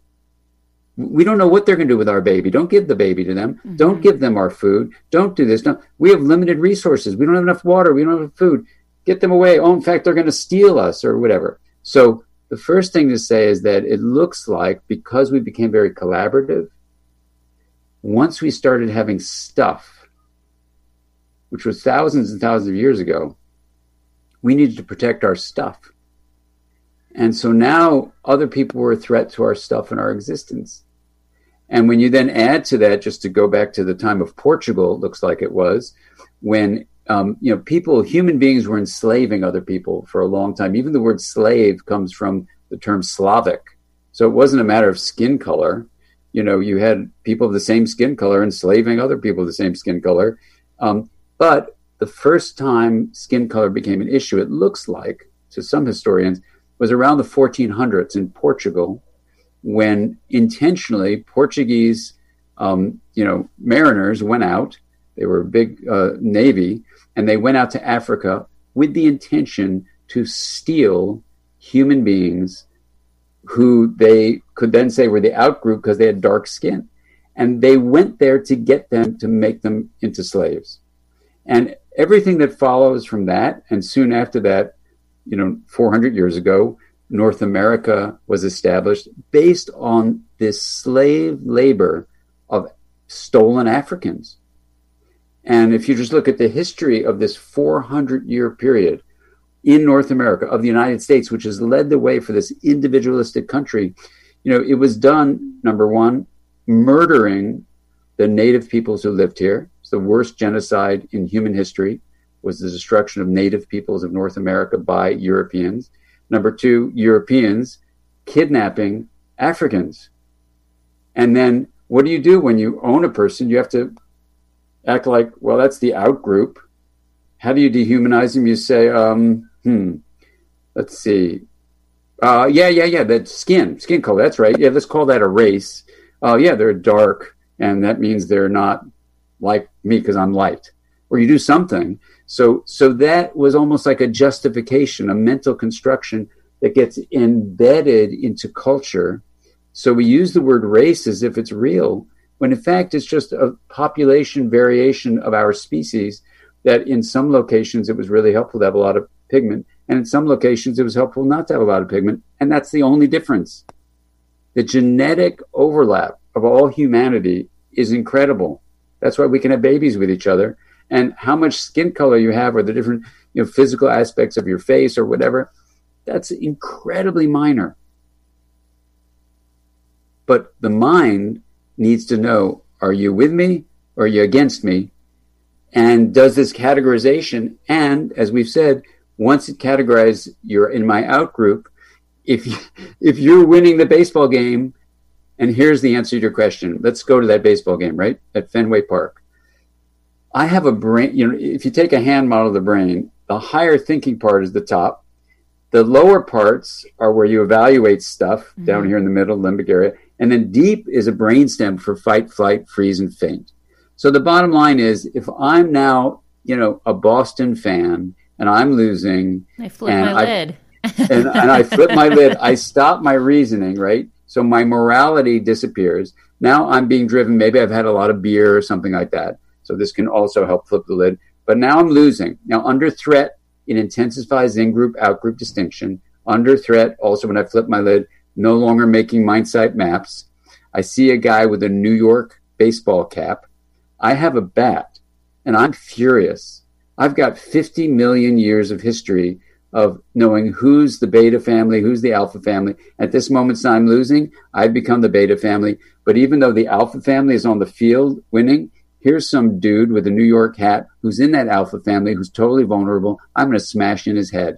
We don't know what they're going to do with our baby. Don't give the baby to them. Mm-hmm. Don't give them our food. Don't do this. No, we have limited resources. We don't have enough water. We don't have food. Get them away. Oh, in fact, they're going to steal us or whatever. So the first thing to say is that it looks like because we became very collaborative, once we started having stuff, which was thousands and thousands of years ago, we needed to protect our stuff. And so now other people were a threat to our stuff and our existence. And when you then add to that, just to go back to the time of Portugal, looks like it was, when um, you know people, human beings were enslaving other people for a long time. Even the word slave comes from the term Slavic, so it wasn't a matter of skin color. You know, you had people of the same skin color enslaving other people of the same skin color. Um, but the first time skin color became an issue, it looks like to some historians, was around the 1400s in Portugal, when intentionally Portuguese, um, you know, mariners went out. They were a big uh, navy, and they went out to Africa with the intention to steal human beings who they could then say were the outgroup because they had dark skin. And they went there to get them to make them into slaves. And everything that follows from that, and soon after that, you know, 400 years ago, North America was established based on this slave labor of stolen Africans. And if you just look at the history of this 400 year period in North America of the United States, which has led the way for this individualistic country, you know, it was done, number one, murdering the native peoples who lived here It's the worst genocide in human history was the destruction of native peoples of North America by Europeans. Number two, Europeans kidnapping Africans. And then what do you do when you own a person? You have to act like, well, that's the out group. How do you dehumanize them? You say, um, hmm, let's see. Uh, yeah, yeah, yeah, that skin, skin color. That's right. Yeah, let's call that a race. Oh, uh, yeah, they're dark, and that means they're not like me because I'm light, or you do something. So, so that was almost like a justification, a mental construction that gets embedded into culture. So we use the word race as if it's real, when in fact it's just a population variation of our species. That in some locations it was really helpful to have a lot of pigment, and in some locations it was helpful not to have a lot of pigment, and that's the only difference. The genetic overlap of all humanity is incredible. That's why we can have babies with each other. And how much skin color you have, or the different you know, physical aspects of your face, or whatever, that's incredibly minor. But the mind needs to know: Are you with me, or are you against me? And does this categorization, and as we've said, once it categorizes you're in my out group, if you, if you're winning the baseball game and here's the answer to your question. Let's go to that baseball game, right? At Fenway Park. I have a brain, you know, if you take a hand model of the brain, the higher thinking part is the top. The lower parts are where you evaluate stuff mm-hmm. down here in the middle, limbic area. And then deep is a brainstem for fight, flight, freeze, and faint. So the bottom line is if I'm now, you know, a Boston fan and I'm losing. I flip my I, lid. and, and I flip my lid, I stop my reasoning, right? So my morality disappears. Now I'm being driven. Maybe I've had a lot of beer or something like that. So this can also help flip the lid. But now I'm losing. Now under threat, it intensifies in group, out group distinction. Under threat, also when I flip my lid, no longer making mindsight maps. I see a guy with a New York baseball cap. I have a bat and I'm furious. I've got 50 million years of history of knowing who's the beta family, who's the alpha family. At this moment I'm losing, I've become the beta family. But even though the alpha family is on the field winning, here's some dude with a New York hat who's in that alpha family who's totally vulnerable. I'm going to smash in his head.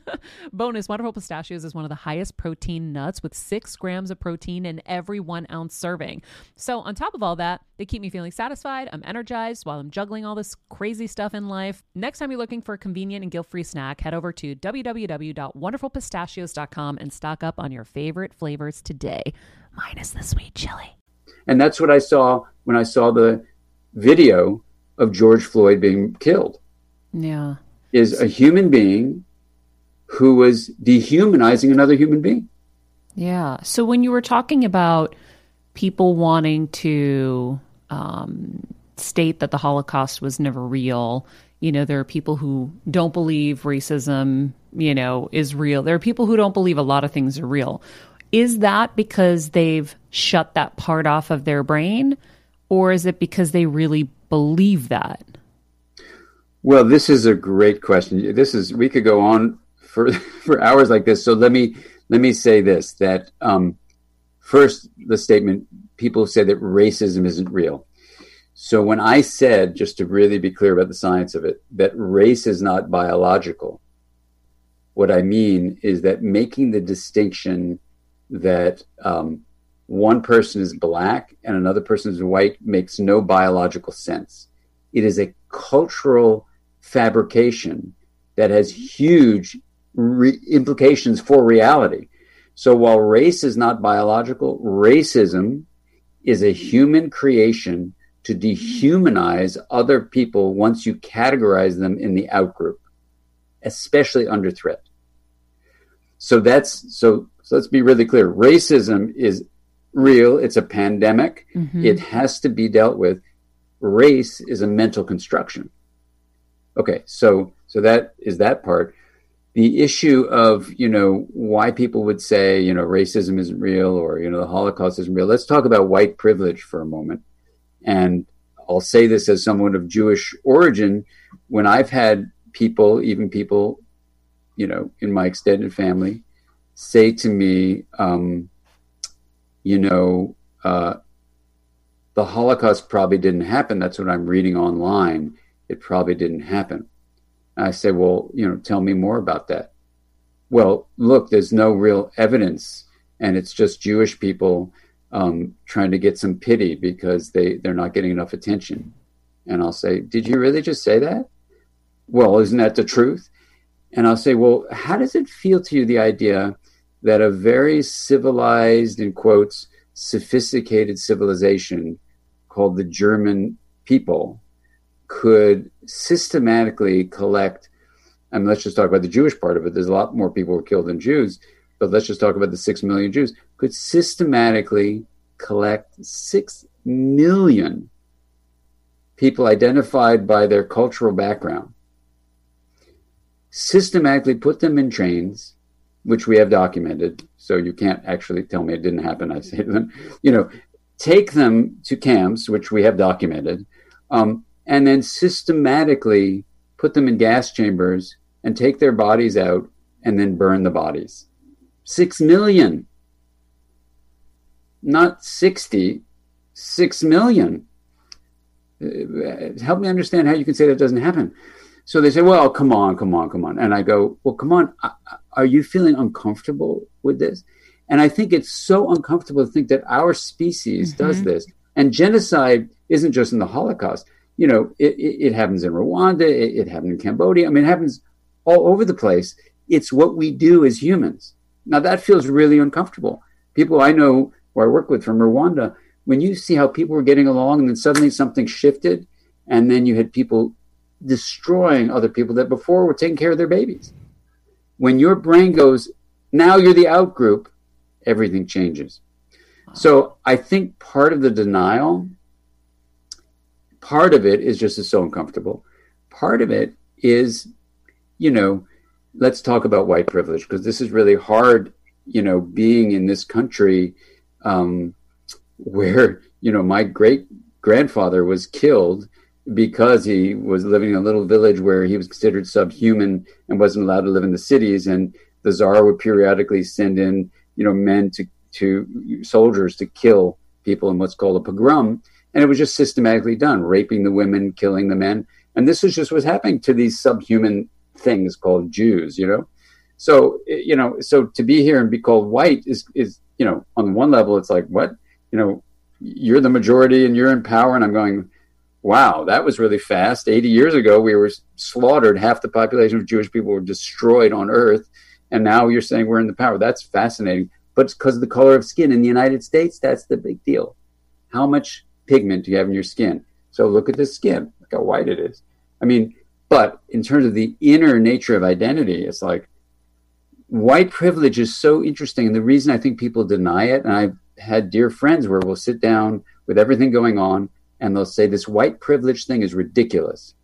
Bonus Wonderful Pistachios is one of the highest protein nuts with six grams of protein in every one ounce serving. So, on top of all that, they keep me feeling satisfied. I'm energized while I'm juggling all this crazy stuff in life. Next time you're looking for a convenient and guilt free snack, head over to www.wonderfulpistachios.com and stock up on your favorite flavors today, minus the sweet chili. And that's what I saw when I saw the video of George Floyd being killed. Yeah. Is a human being who was dehumanizing another human being. Yeah. So when you were talking about people wanting to um, state that the Holocaust was never real, you know, there are people who don't believe racism, you know, is real. There are people who don't believe a lot of things are real. Is that because they've shut that part off of their brain, or is it because they really believe that? Well, this is a great question. This is we could go on for for hours like this. So let me let me say this: that um, first, the statement people say that racism isn't real. So when I said, just to really be clear about the science of it, that race is not biological, what I mean is that making the distinction that um, one person is black and another person is white makes no biological sense. It is a cultural fabrication that has huge re- implications for reality. So while race is not biological, racism is a human creation to dehumanize other people once you categorize them in the outgroup, especially under threat. So that's so, so let's be really clear. Racism is real. It's a pandemic. Mm-hmm. It has to be dealt with. Race is a mental construction. Okay, so so that is that part the issue of you know why people would say you know racism isn't real or you know the holocaust isn't real let's talk about white privilege for a moment. And i'll say this as someone of jewish origin. When i've had people even people you know in my extended family say to me um, you know uh, the holocaust probably didn't happen. That's what i'm reading online. It probably didn't happen I said, well, you know, tell me more about that. Well, look, there's no real evidence, and it's just Jewish people um, trying to get some pity because they, they're not getting enough attention. And I'll say, did you really just say that? Well, isn't that the truth? And I'll say, well, how does it feel to you, the idea that a very civilized, in quotes, sophisticated civilization called the German people could systematically collect, I mean, let's just talk about the Jewish part of it. There's a lot more people were killed than Jews, but let's just talk about the six million Jews, could systematically collect six million people identified by their cultural background, systematically put them in trains, which we have documented. So you can't actually tell me it didn't happen. I say to them, you know, take them to camps, which we have documented, um, and then systematically put them in gas chambers and take their bodies out and then burn the bodies. Six million. Not 60, six million. Uh, help me understand how you can say that doesn't happen. So they say, well, come on, come on, come on. And I go, well, come on. Are you feeling uncomfortable with this? And I think it's so uncomfortable to think that our species Mm-hmm. does this. And genocide isn't just in the Holocaust. You know, it, it, it happens in Rwanda, it, it happened in Cambodia. I mean, it happens all over the place. It's what we do as humans. Now, that feels really uncomfortable. People I know who I work with from Rwanda, when you see how people were getting along and then suddenly something shifted, and then you had people destroying other people that before were taking care of their babies. When your brain goes, now you're the out group, everything changes. So I think part of the denial, part of it is just it's so uncomfortable. Part of it is, you know, let's talk about white privilege because this is really hard, you know, being in this country um, where, you know, my great grandfather was killed because he was living in a little village where he was considered subhuman and wasn't allowed to live in the cities. And the czar would periodically send in, you know, men to, to soldiers to kill people in what's called a pogrom. And it was just systematically done, raping the women, killing the men. And this is just what's happening to these subhuman things called Jews, you know? So, eh, you know, so to be here and be called white is, is, you know, on one level, it's like, what? You know, you're the majority and you're in power. And I'm going, wow, that was really fast. 80 years ago, we were slaughtered. Half the population of Jewish people were destroyed on earth. And now you're saying we're in the power. That's fascinating. But it's because of the color of skin in the United States, that's the big deal. How much pigment you have in your skin? So look at the skin, look how white it is. I mean, but in terms of the inner nature of identity, it's like white privilege is so interesting. And the reason I think people deny it, and I've had dear friends where we'll sit down with everything going on and they'll say this white privilege thing is ridiculous.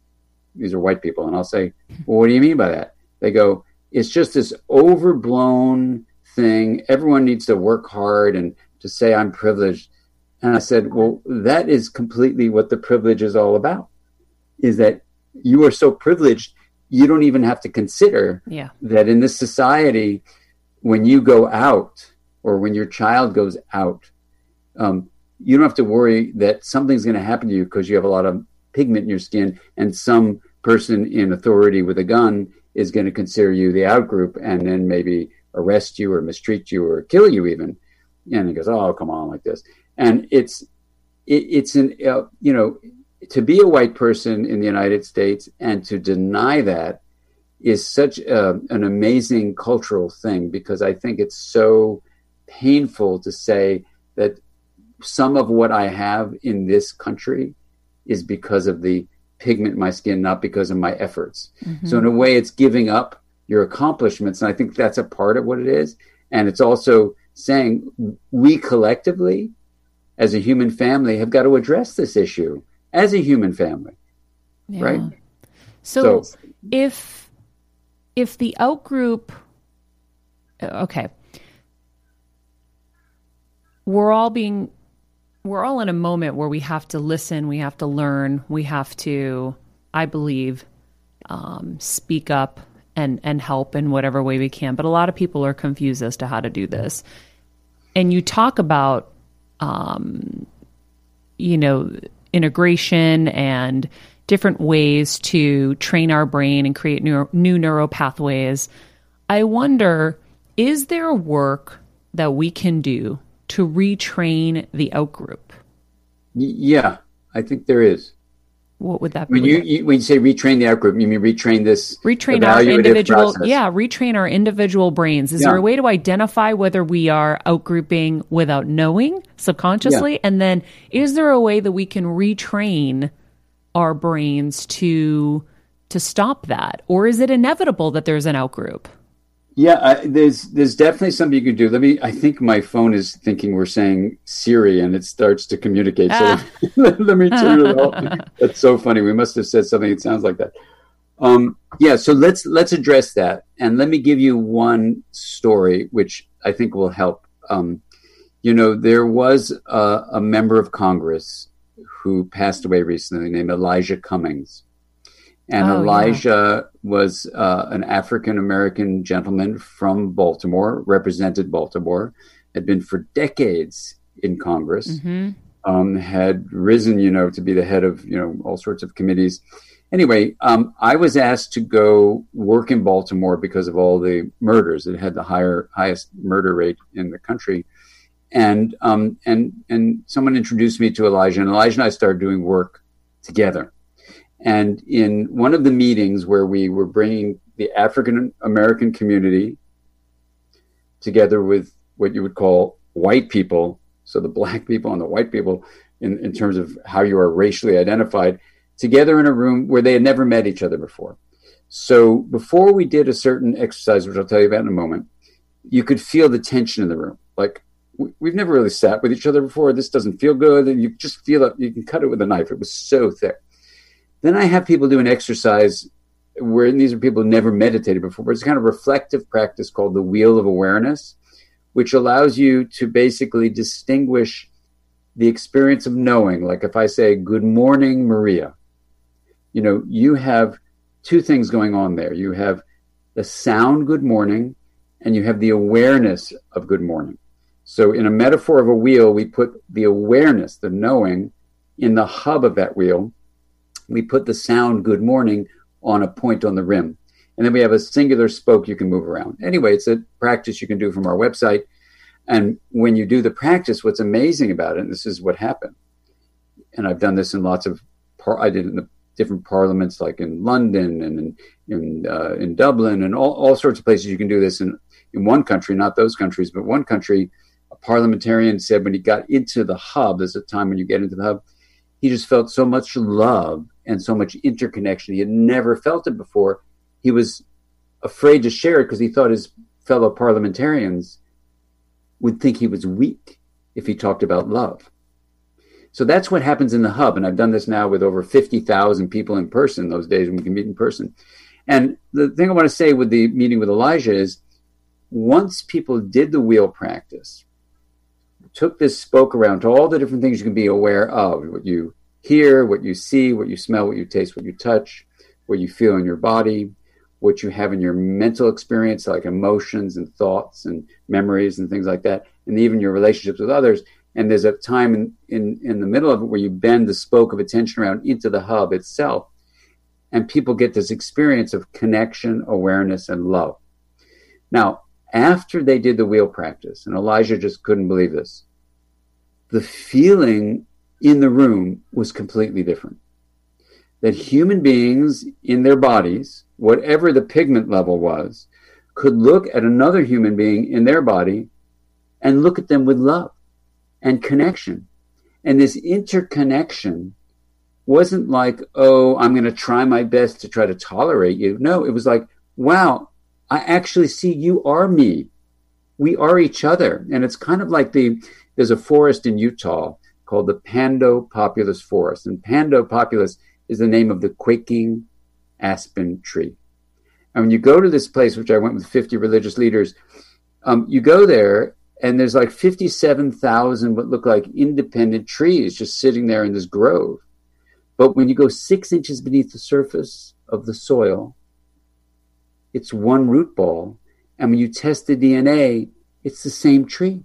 These are white people. And I'll say, well, what do you mean by that? They go, it's just this overblown thing. Everyone needs to work hard and to say I'm privileged. And I said, well, that is completely what the privilege is all about. Is that you are so privileged, you don't even have to consider Yeah. that in this society, when you go out or when your child goes out, um, you don't have to worry that something's going to happen to you because you have a lot of pigment in your skin and some person in authority with a gun is going to consider you the outgroup and then maybe arrest you or mistreat you or kill you even. And he goes, "Oh, come on, like this." And it's it, it's an uh, you know to be a white person in the United States and to deny that is such a, an amazing cultural thing because I think it's so painful to say that some of what I have in this country is because of the pigment in my skin, not because of my efforts. So in a way, it's giving up your accomplishments, and I think that's a part of what it is. And it's also saying we collectively, as a human family, have got to address this issue as a human family, Yeah. right? So, So- if if the outgroup uh, okay. We're all being we're all in a moment where we have to listen, we have to learn, we have to I believe um, speak up and and help in whatever way we can. But a lot of people are confused as to how to do this. And you talk about um, you know, integration and different ways to train our brain and create new, new neural pathways. I wonder, is there work that we can do to retrain the outgroup? Yeah, I think there is. What would that When be? you, you when you say retrain the outgroup, you mean retrain this retrain our individual process. yeah retrain our individual brains. Is there a way to identify whether we are outgrouping without knowing subconsciously? And then is there a way that we can retrain our brains to to stop that? Or is it inevitable that there's an outgroup Yeah, I, there's there's definitely something you can do. Let me. I think my phone is thinking we're saying Siri, and it starts to communicate. So let me turn it off. That's so funny. We must have said something It sounds like that. Um, yeah. So let's let's address that, and let me give you one story which I think will help. Um, you know, there was a, a member of Congress who passed away recently named Elijah Cummings. And Oh, yeah. Elijah was uh, an African American gentleman from Baltimore, represented Baltimore, had been for decades in Congress, Mm-hmm. um, had risen, you know, to be the head of, you know, all sorts of committees. Anyway, um, I was asked to go work in Baltimore because of all the murders. It had the higher highest murder rate in the country, and um, and and someone introduced me to Elijah, and Elijah and I started doing work together. And in one of the meetings where we were bringing the African American community together with what you would call white people, so the black people and the white people, in, in terms of how you are racially identified, together in a room where they had never met each other before. So before we did a certain exercise, which I'll tell you about in a moment, you could feel the tension in the room. Like we've never really sat with each other before. This doesn't feel good, and you just feel it. You can cut it with a knife. It was so thick. Then I have people do an exercise where these are people who never meditated before. It's a kind of reflective practice called the wheel of awareness, which allows you to basically distinguish the experience of knowing. Like if I say, Good morning, Maria, you know, you have two things going on there. You have the sound good morning, and you have the awareness of good morning. So, in a metaphor of a wheel, we put the awareness, the knowing, in the hub of that wheel. We put the sound good morning on a point on the rim. And then we have a singular spoke you can move around. Anyway, it's a practice you can do from our website. And when you do the practice, what's amazing about it, and this is what happened, and I've done this in lots of, par- I did in the different parliaments, like in London and in in, uh, in Dublin and all, all sorts of places. You can do this in in one country, not those countries, but one country. A parliamentarian said when he got into the hub, there's a time when you get into the hub, he just felt so much love and so much interconnection. He had never felt it before. He was afraid to share it because he thought his fellow parliamentarians would think he was weak if he talked about love. So that's what happens in the hub. And I've done this now with over 50,000 people in person those days when we can meet in person. And the thing I want to say with the meeting with Elijah is once people did the wheel practice, took this spoke around to all the different things you can be aware of what you hear, what you see, what you smell, what you taste, what you touch, what you feel in your body, what you have in your mental experience, like emotions and thoughts and memories and things like that, and even your relationships with others. And there's a time in, in, in the middle of it where you bend the spoke of attention around into the hub itself and people get this experience of connection awareness and love. Now after they did the wheel practice and elijah just couldn't believe this the feeling in the room was completely different that human beings in their bodies whatever the pigment level was could look at another human being in their body and look at them with love and connection. And this interconnection wasn't like, oh, I'm going to try my best to try to tolerate you. No, it was like, wow, I actually see you are me. We are each other. And it's kind of like the, there's a forest in Utah called the Pando Populus Forest. And Pando Populus is the name of the quaking aspen tree. And when you go to this place, which I went with 50 religious leaders, um, you go there and there's like 57,000 what look like independent trees just sitting there in this grove. But when you go six inches beneath the surface of the soil, it's one root ball. And when you test the DNA, it's the same tree.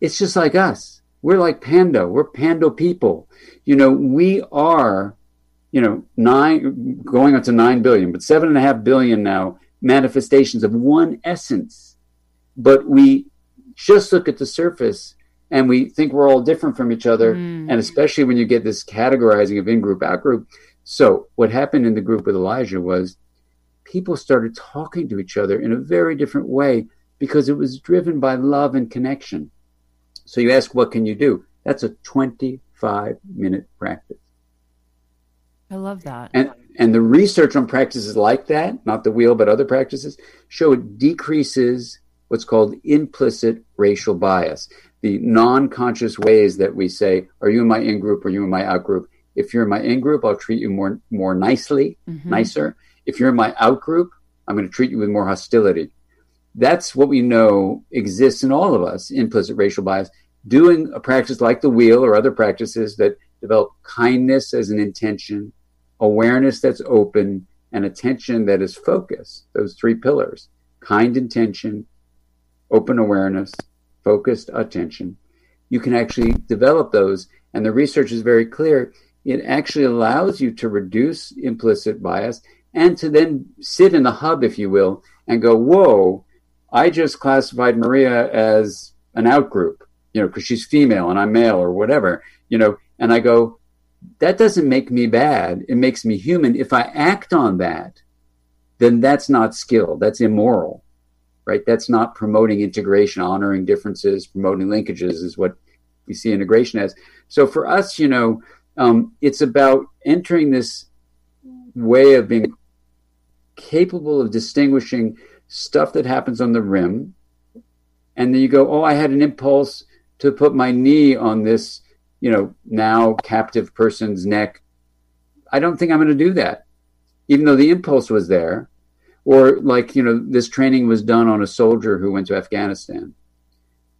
It's just like us. We're like Pando. We're Pando people. You know, we are, you know, nine, going up to nine billion, but seven and a half billion now manifestations of one essence. But we just look at the surface and we think we're all different from each other. Mm. And especially when you get this categorizing of in group, out group. So, what happened in the group with Elijah was people started talking to each other in a very different way because it was driven by love and connection. So, you ask, what can you do? That's a 25 minute practice. I love that. And, and the research on practices like that, not the wheel, but other practices, show it decreases what's called implicit racial bias, the non conscious ways that we say, Are you in my in group or are you in my out group? If you're in my in group, I'll treat you more, more nicely, mm-hmm. nicer. If you're in my out group, I'm going to treat you with more hostility. That's what we know exists in all of us implicit racial bias. Doing a practice like the wheel or other practices that develop kindness as an intention, awareness that's open, and attention that is focused, those three pillars kind intention, open awareness, focused attention, you can actually develop those. And the research is very clear. it actually allows you to reduce implicit bias and to then sit in the hub, if you will, and go, whoa, I just classified Maria as an outgroup, you know, because she's female and I'm male or whatever, you know, and I go, that doesn't make me bad. It makes me human. If I act on that, then that's not skill. That's immoral, right? That's not promoting integration, honoring differences, promoting linkages is what we see integration as. So for us, you know, um, it's about entering this way of being capable of distinguishing stuff that happens on the rim. And then you go, oh, I had an impulse to put my knee on this, you know, now captive person's neck. I don't think I'm going to do that, even though the impulse was there. Or like, you know, this training was done on a soldier who went to Afghanistan.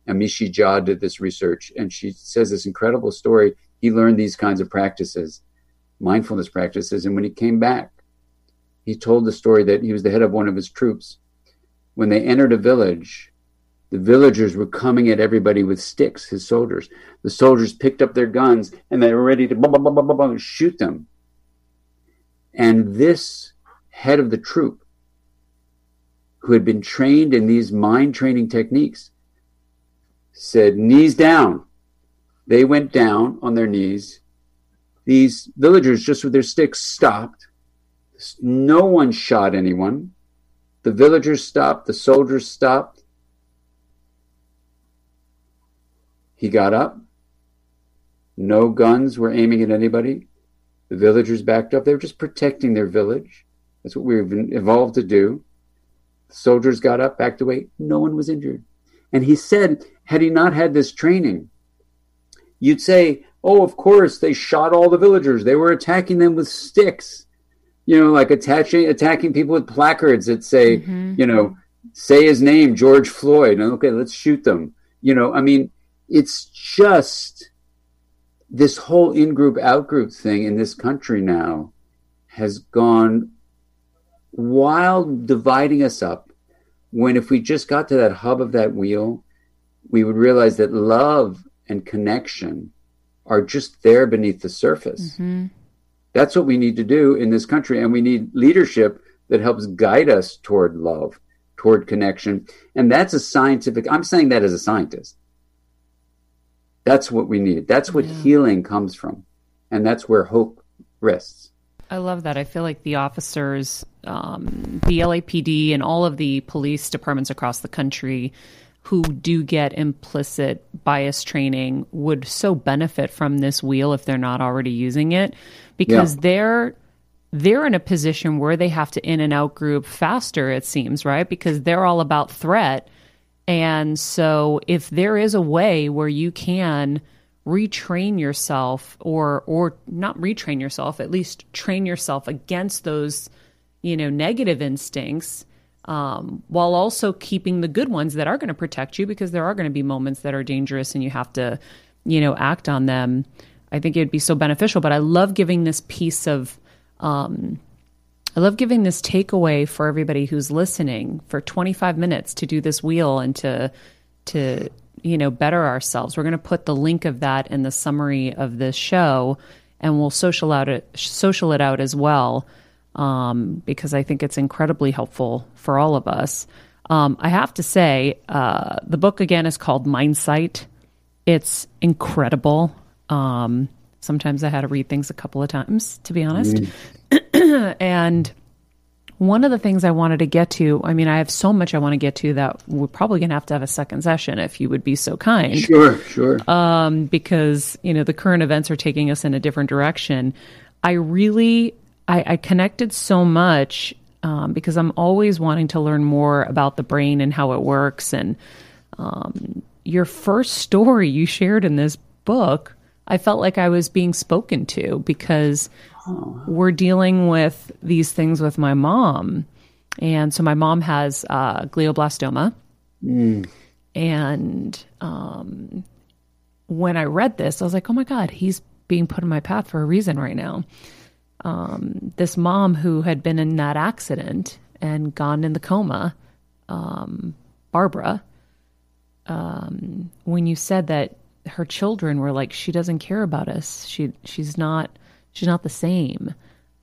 And Amishi Jha did this research, and she says this incredible story. He learned these kinds of practices, mindfulness practices, and when he came back, he told the story that he was the head of one of his troops. When they entered a village, the villagers were coming at everybody with sticks, his soldiers. The soldiers picked up their guns and they were ready to shoot them. And this head of the troop, who had been trained in these mind training techniques, said, Knees down. They went down on their knees. These villagers, just with their sticks, stopped no one shot anyone. The villagers stopped, the soldiers stopped. He got up. No guns were aiming at anybody. The villagers backed up. They were just protecting their village. That's what we've evolved to do. The soldiers got up, backed away. No one was injured. And he said, had he not had this training, you'd say, oh, of course, they shot all the villagers. They were attacking them with sticks you know, like attaching attacking people with placards that say, mm-hmm. you know, say his name, George Floyd. And okay, let's shoot them. You know, I mean, it's just this whole in-group out-group thing in this country now has gone wild dividing us up when if we just got to that hub of that wheel we would realize that love and connection are just there beneath the surface mm-hmm. That's what we need to do in this country. And we need leadership that helps guide us toward love, toward connection. And that's a scientific, I'm saying that as a scientist. That's what we need. That's what yeah. healing comes from. And that's where hope rests. I love that. I feel like the officers, um, the LAPD, and all of the police departments across the country who do get implicit bias training would so benefit from this wheel if they're not already using it. Because yeah. they're they're in a position where they have to in and out group faster it seems right? Because they're all about threat. And so if there is a way where you can retrain yourself or or not retrain yourself at least train yourself against those you know negative instincts um, while also keeping the good ones that are going to protect you because there are going to be moments that are dangerous and you have to, you know, act on them. I think it'd be so beneficial. But I love giving this piece of, um, I love giving this takeaway for everybody who's listening for 25 minutes to do this wheel and to, to, you know, better ourselves. We're going to put the link of that in the summary of this show and we'll social out it, social it out as well um, because I think it's incredibly helpful for all of us. Um, I have to say, uh, the book again is called Mindsight. It's incredible. Um, sometimes I had to read things a couple of times, to be honest. Mm. and one of the things I wanted to get to, I mean, I have so much I want to get to that we're probably going to have to have a second session if you would be so kind. Sure, sure. Um, because, you know, the current events are taking us in a different direction. I really I, I connected so much um, because I'm always wanting to learn more about the brain and how it works. And um, your first story you shared in this book, I felt like I was being spoken to because oh. we're dealing with these things with my mom. And so my mom has uh, glioblastoma. Mm. And um, when I read this, I was like, oh my God, he's being put in my path for a reason right now um, this mom who had been in that accident and gone in the coma, um, Barbara, um, when you said that her children were like, she doesn't care about us. She she's not she's not the same.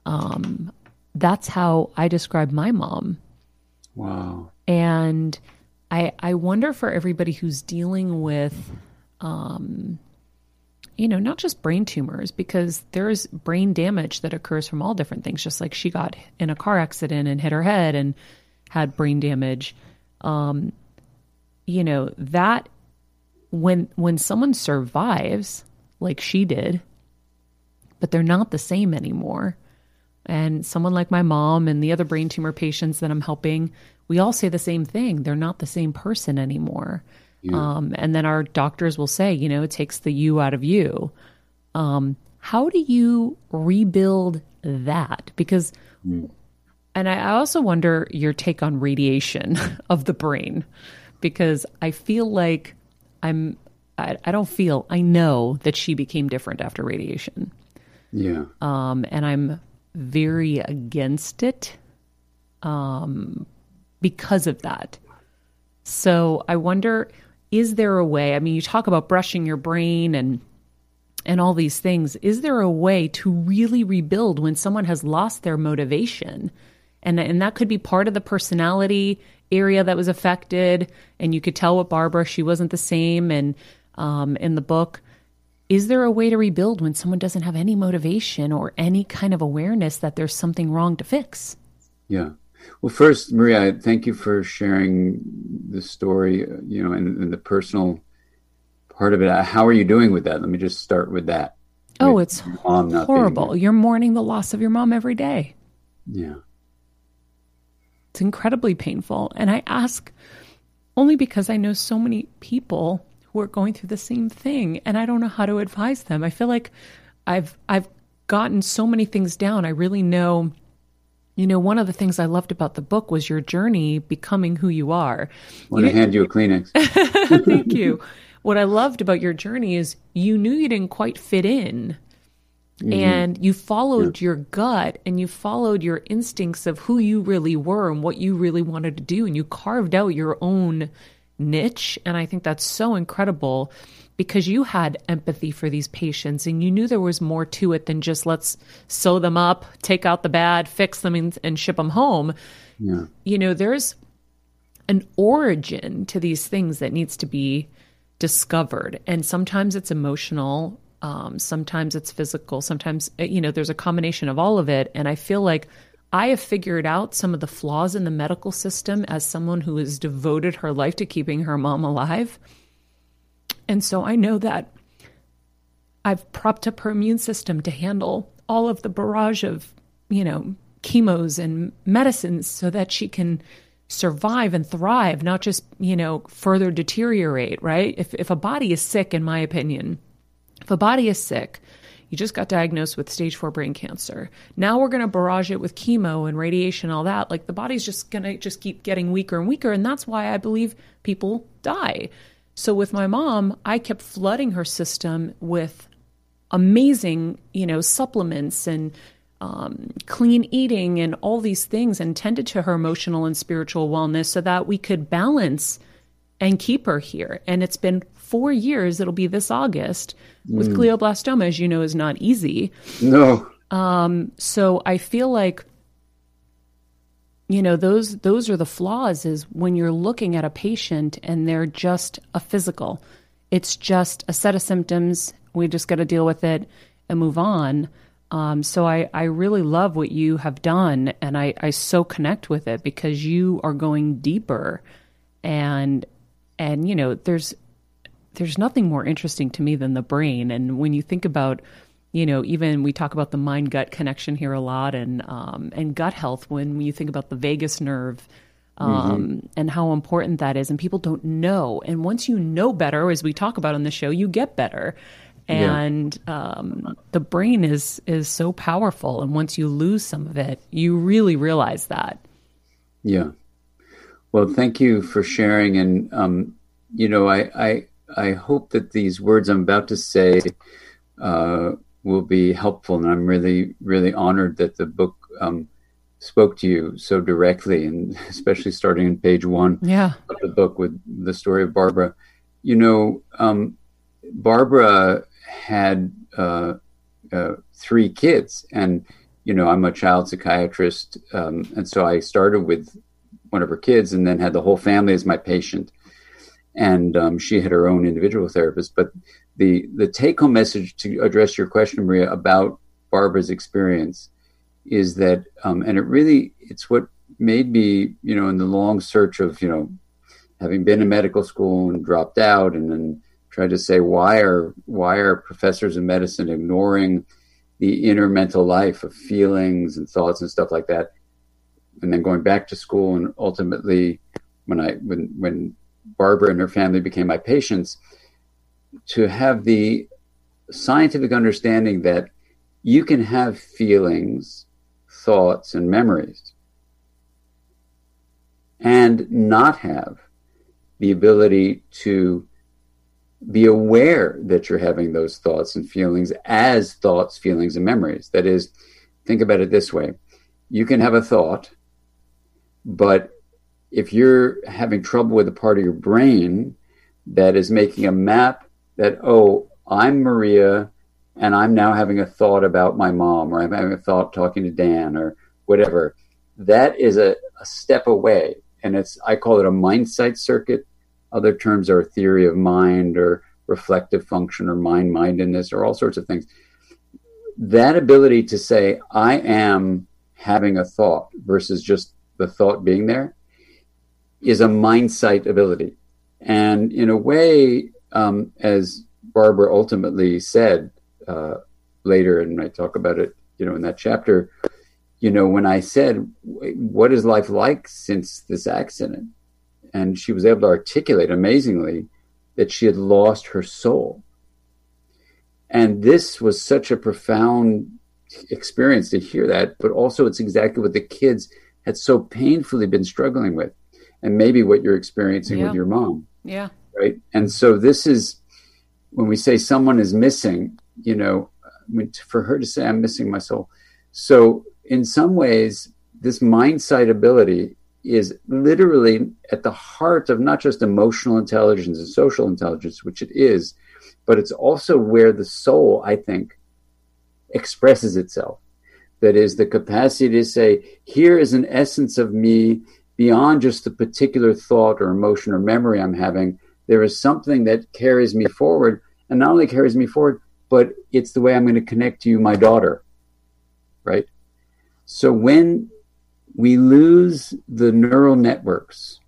Um, that's how I describe my mom. Wow. And I I wonder for everybody who's dealing with um you know, not just brain tumors because there's brain damage that occurs from all different things just like she got in a car accident and hit her head and had brain damage. Um you know, that when when someone survives like she did, but they're not the same anymore. And someone like my mom and the other brain tumor patients that I'm helping, we all say the same thing. They're not the same person anymore. Yeah. Um, and then our doctors will say, you know, it takes the you out of you. Um, how do you rebuild that? Because, mm. and I also wonder your take on radiation of the brain, because I feel like I'm, I, I don't feel, I know that she became different after radiation. Yeah. Um, and I'm very against it um, because of that. So I wonder is there a way? I mean, you talk about brushing your brain and and all these things. Is there a way to really rebuild when someone has lost their motivation? And and that could be part of the personality area that was affected. And you could tell with Barbara she wasn't the same. And um, in the book, is there a way to rebuild when someone doesn't have any motivation or any kind of awareness that there's something wrong to fix? Yeah. Well, first, Maria, thank you for sharing the story, you know, and, and the personal part of it. Uh, how are you doing with that? Let me just start with that. Oh, with it's horrible. You're mourning the loss of your mom every day. Yeah. It's incredibly painful. And I ask only because I know so many people who are going through the same thing and I don't know how to advise them. I feel like I've I've gotten so many things down. I really know you know, one of the things I loved about the book was your journey becoming who you are. I want you to hand you a Kleenex. Thank you. What I loved about your journey is you knew you didn't quite fit in. Mm-hmm. And you followed yeah. your gut and you followed your instincts of who you really were and what you really wanted to do. And you carved out your own niche. And I think that's so incredible because you had empathy for these patients and you knew there was more to it than just let's sew them up, take out the bad, fix them, and, and ship them home. Yeah. You know, there's an origin to these things that needs to be discovered. And sometimes it's emotional, um, sometimes it's physical, sometimes, you know, there's a combination of all of it. And I feel like I have figured out some of the flaws in the medical system as someone who has devoted her life to keeping her mom alive. And so I know that I've propped up her immune system to handle all of the barrage of, you know, chemos and medicines so that she can survive and thrive, not just, you know, further deteriorate, right? If if a body is sick in my opinion, if a body is sick, you just got diagnosed with stage four brain cancer. Now we're going to barrage it with chemo and radiation, all that. Like the body's just going to just keep getting weaker and weaker. And that's why I believe people die. So with my mom, I kept flooding her system with amazing, you know, supplements and um, clean eating and all these things and tended to her emotional and spiritual wellness so that we could balance and keep her here. And it's been four years. It'll be this August with mm. glioblastoma, as you know, is not easy. No. Um, so I feel like you know those those are the flaws is when you're looking at a patient and they're just a physical it's just a set of symptoms we just got to deal with it and move on um, so I, I really love what you have done and I, I so connect with it because you are going deeper and and you know there's there's nothing more interesting to me than the brain. And when you think about, you know, even we talk about the mind gut connection here a lot, and um, and gut health when you think about the vagus nerve. Um, mm-hmm. and how important that is, and people don't know. And once you know better, as we talk about on the show, you get better and yeah. um, the brain is is so powerful and once you lose some of it you really realize that yeah well thank you for sharing and um, you know I, I I hope that these words I'm about to say uh, will be helpful, and I'm really, really honored that the book um, spoke to you so directly, and especially starting in page one yeah. of the book with the story of Barbara. You know, um, Barbara had uh, uh, three kids, and you know I'm a child psychiatrist, um, and so I started with one of her kids, and then had the whole family as my patient, and um, she had her own individual therapist. But the the take home message to address your question, Maria, about Barbara's experience is that, um, and it really it's what made me, you know, in the long search of you know having been in medical school and dropped out, and then tried to say why are why are professors of medicine ignoring the inner mental life of feelings and thoughts and stuff like that? And then going back to school and ultimately when i when when barbara and her family became my patients to have the scientific understanding that you can have feelings thoughts and memories and not have the ability to be aware that you're having those thoughts and feelings as thoughts, feelings, and memories. That is, think about it this way you can have a thought, but if you're having trouble with a part of your brain that is making a map that, oh, I'm Maria and I'm now having a thought about my mom, or I'm having a thought talking to Dan, or whatever, that is a, a step away. And it's, I call it a mind sight circuit other terms are theory of mind or reflective function or mind mindedness or all sorts of things. That ability to say, I am having a thought versus just the thought being there is a mind sight ability. And in a way, um, as Barbara ultimately said uh, later, and I talk about it, you know, in that chapter, you know, when I said, "What is life like since this accident?" and she was able to articulate amazingly that she had lost her soul. And this was such a profound experience to hear that, but also it's exactly what the kids had so painfully been struggling with, and maybe what you're experiencing Yeah. with your mom, Yeah. Right? And so this is when we say someone is missing, you know, for her to say, I'm missing my soul. So, in some ways, this mind sight ability is literally at the heart of not just emotional intelligence and social intelligence, which it is, but it's also where the soul, I think, expresses itself. That is the capacity to say, here is an essence of me beyond just the particular thought or emotion or memory I'm having. There is something that carries me forward, and not only carries me forward, but it's the way I'm going to connect to you, my daughter. Right? So when we lose the neural networks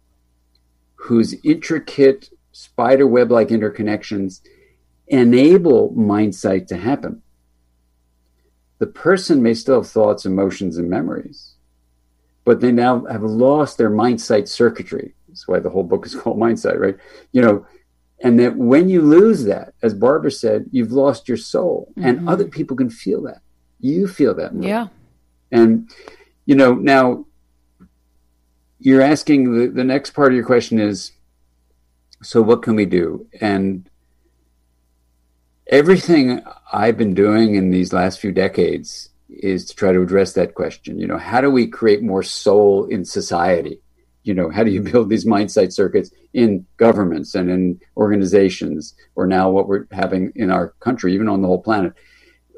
whose intricate spider web like interconnections enable mind sight to happen. The person may still have thoughts, emotions, and memories, but they now have lost their mind sight circuitry. That's why the whole book is called mindsight, right? You know, and that when you lose that, as Barbara said, you've lost your soul, and mm-hmm. other people can feel that. You feel that. Maria. Yeah. And, you know, now you're asking the, the next part of your question is so what can we do? And everything I've been doing in these last few decades is to try to address that question. You know, how do we create more soul in society? You know, how do you hmm. build these mind sight circuits in governments and in organizations, or now what we're having in our country, even on the whole planet?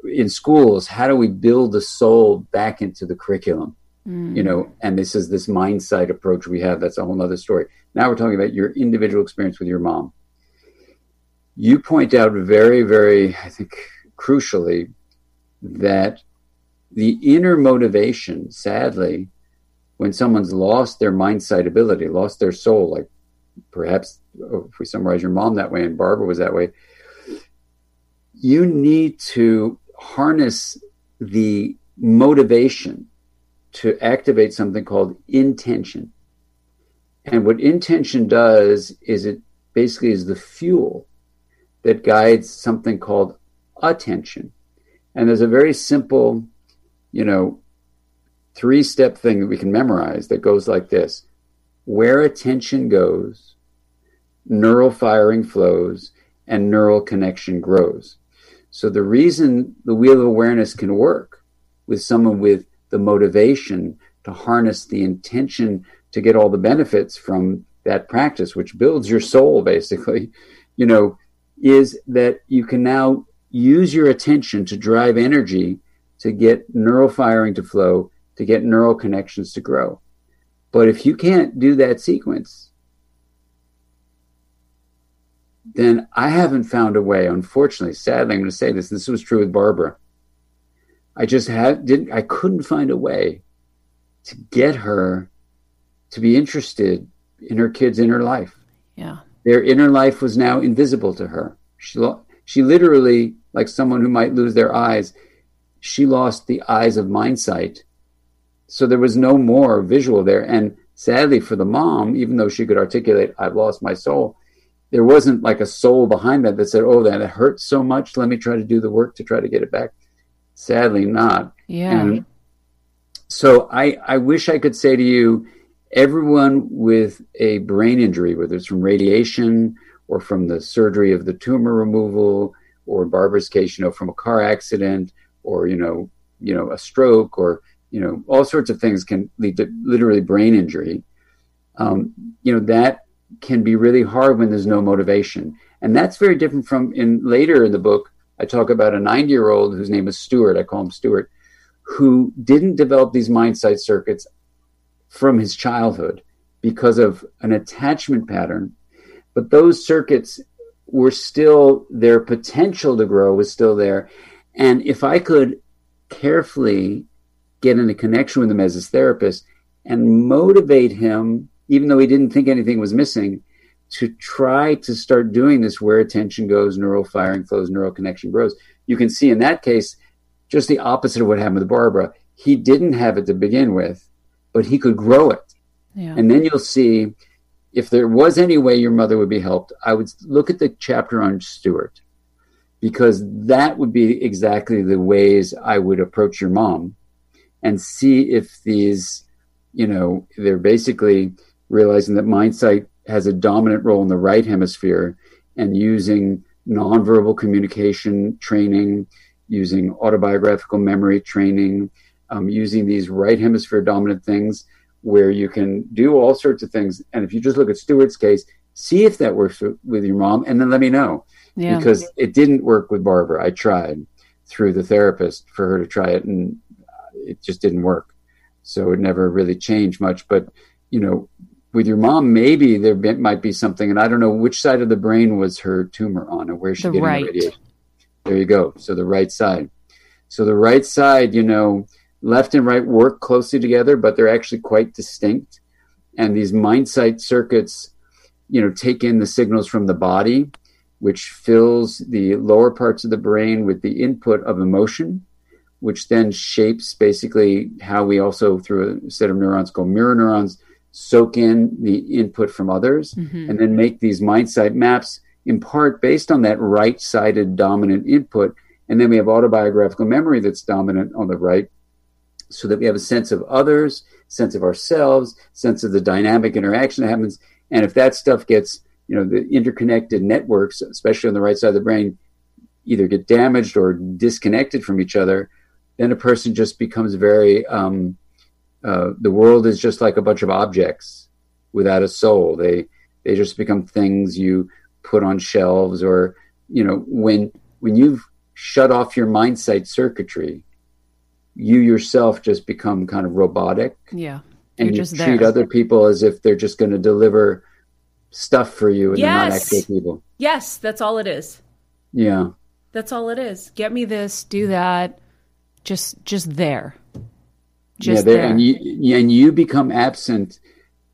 In schools, how do we build the soul back into the curriculum? Hmm. you know and this is this mind sight approach we have that's a whole other story now we're talking about your individual experience with your mom you point out very very i think crucially that the inner motivation sadly when someone's lost their mind sight ability lost their soul like perhaps oh, if we summarize your mom that way and barbara was that way you need to harness the motivation to activate something called intention. And what intention does is it basically is the fuel that guides something called attention. And there's a very simple, you know, three step thing that we can memorize that goes like this where attention goes, neural firing flows, and neural connection grows. So the reason the wheel of awareness can work with someone with the motivation to harness the intention to get all the benefits from that practice, which builds your soul basically, you know, is that you can now use your attention to drive energy to get neural firing to flow, to get neural connections to grow. But if you can't do that sequence, then I haven't found a way, unfortunately, sadly, I'm going to say this, this was true with Barbara. I just had didn't I couldn't find a way to get her to be interested in her kids' inner life. Yeah. Their inner life was now invisible to her. She lo- she literally, like someone who might lose their eyes, she lost the eyes of mind sight. So there was no more visual there. And sadly for the mom, even though she could articulate, I've lost my soul, there wasn't like a soul behind that that said, Oh, that it hurts so much. Let me try to do the work to try to get it back. Sadly, not. Yeah. And so I, I wish I could say to you, everyone with a brain injury, whether it's from radiation or from the surgery of the tumor removal, or in Barbara's case, you know, from a car accident, or you know, you know, a stroke, or you know, all sorts of things can lead to literally brain injury. Um, you know, that can be really hard when there's no motivation, and that's very different from in later in the book. I talk about a 90 year old whose name is Stuart. I call him Stuart, who didn't develop these mind sight circuits from his childhood because of an attachment pattern. But those circuits were still, their potential to grow was still there. And if I could carefully get in a connection with him as his therapist and motivate him, even though he didn't think anything was missing, to try to start doing this where attention goes, neural firing flows, neural connection grows. You can see in that case, just the opposite of what happened with Barbara. He didn't have it to begin with, but he could grow it. Yeah. And then you'll see if there was any way your mother would be helped, I would look at the chapter on Stuart because that would be exactly the ways I would approach your mom and see if these, you know, they're basically realizing that mindsight has a dominant role in the right hemisphere and using nonverbal communication training, using autobiographical memory training, um, using these right hemisphere dominant things where you can do all sorts of things. And if you just look at Stewart's case, see if that works with your mom and then let me know. Yeah. Because it didn't work with Barbara. I tried through the therapist for her to try it and it just didn't work. So it never really changed much. But, you know, with your mom, maybe there be, might be something, and I don't know which side of the brain was her tumor on, or where she The getting right. the radiation. There you go. So the right side. So the right side, you know, left and right work closely together, but they're actually quite distinct. And these mind sight circuits, you know, take in the signals from the body, which fills the lower parts of the brain with the input of emotion, which then shapes basically how we also, through a set of neurons called mirror neurons, soak in the input from others Mhm. and then make these mind sight maps in part based on that right sided dominant input. And then we have autobiographical memory that's dominant on the right, so that we have a sense of others, sense of ourselves, sense of the dynamic interaction that happens. And if that stuff gets, you know, the interconnected networks, especially on the right side of the brain, either get damaged or disconnected from each other, then a person just becomes very, um, uh, the world is just like a bunch of objects without a soul. They, they just become things you put on shelves or, you know, when, when you've shut off your mind sight circuitry, you yourself just become kind of robotic Yeah. and You're you just treat there. other people as if they're just going to deliver stuff for you and they're not Yes. actual people. Yes, that's all it is. Yeah. That's all it is. Get me this, do that. Just just there. Just yeah, there, there. and you and you become absent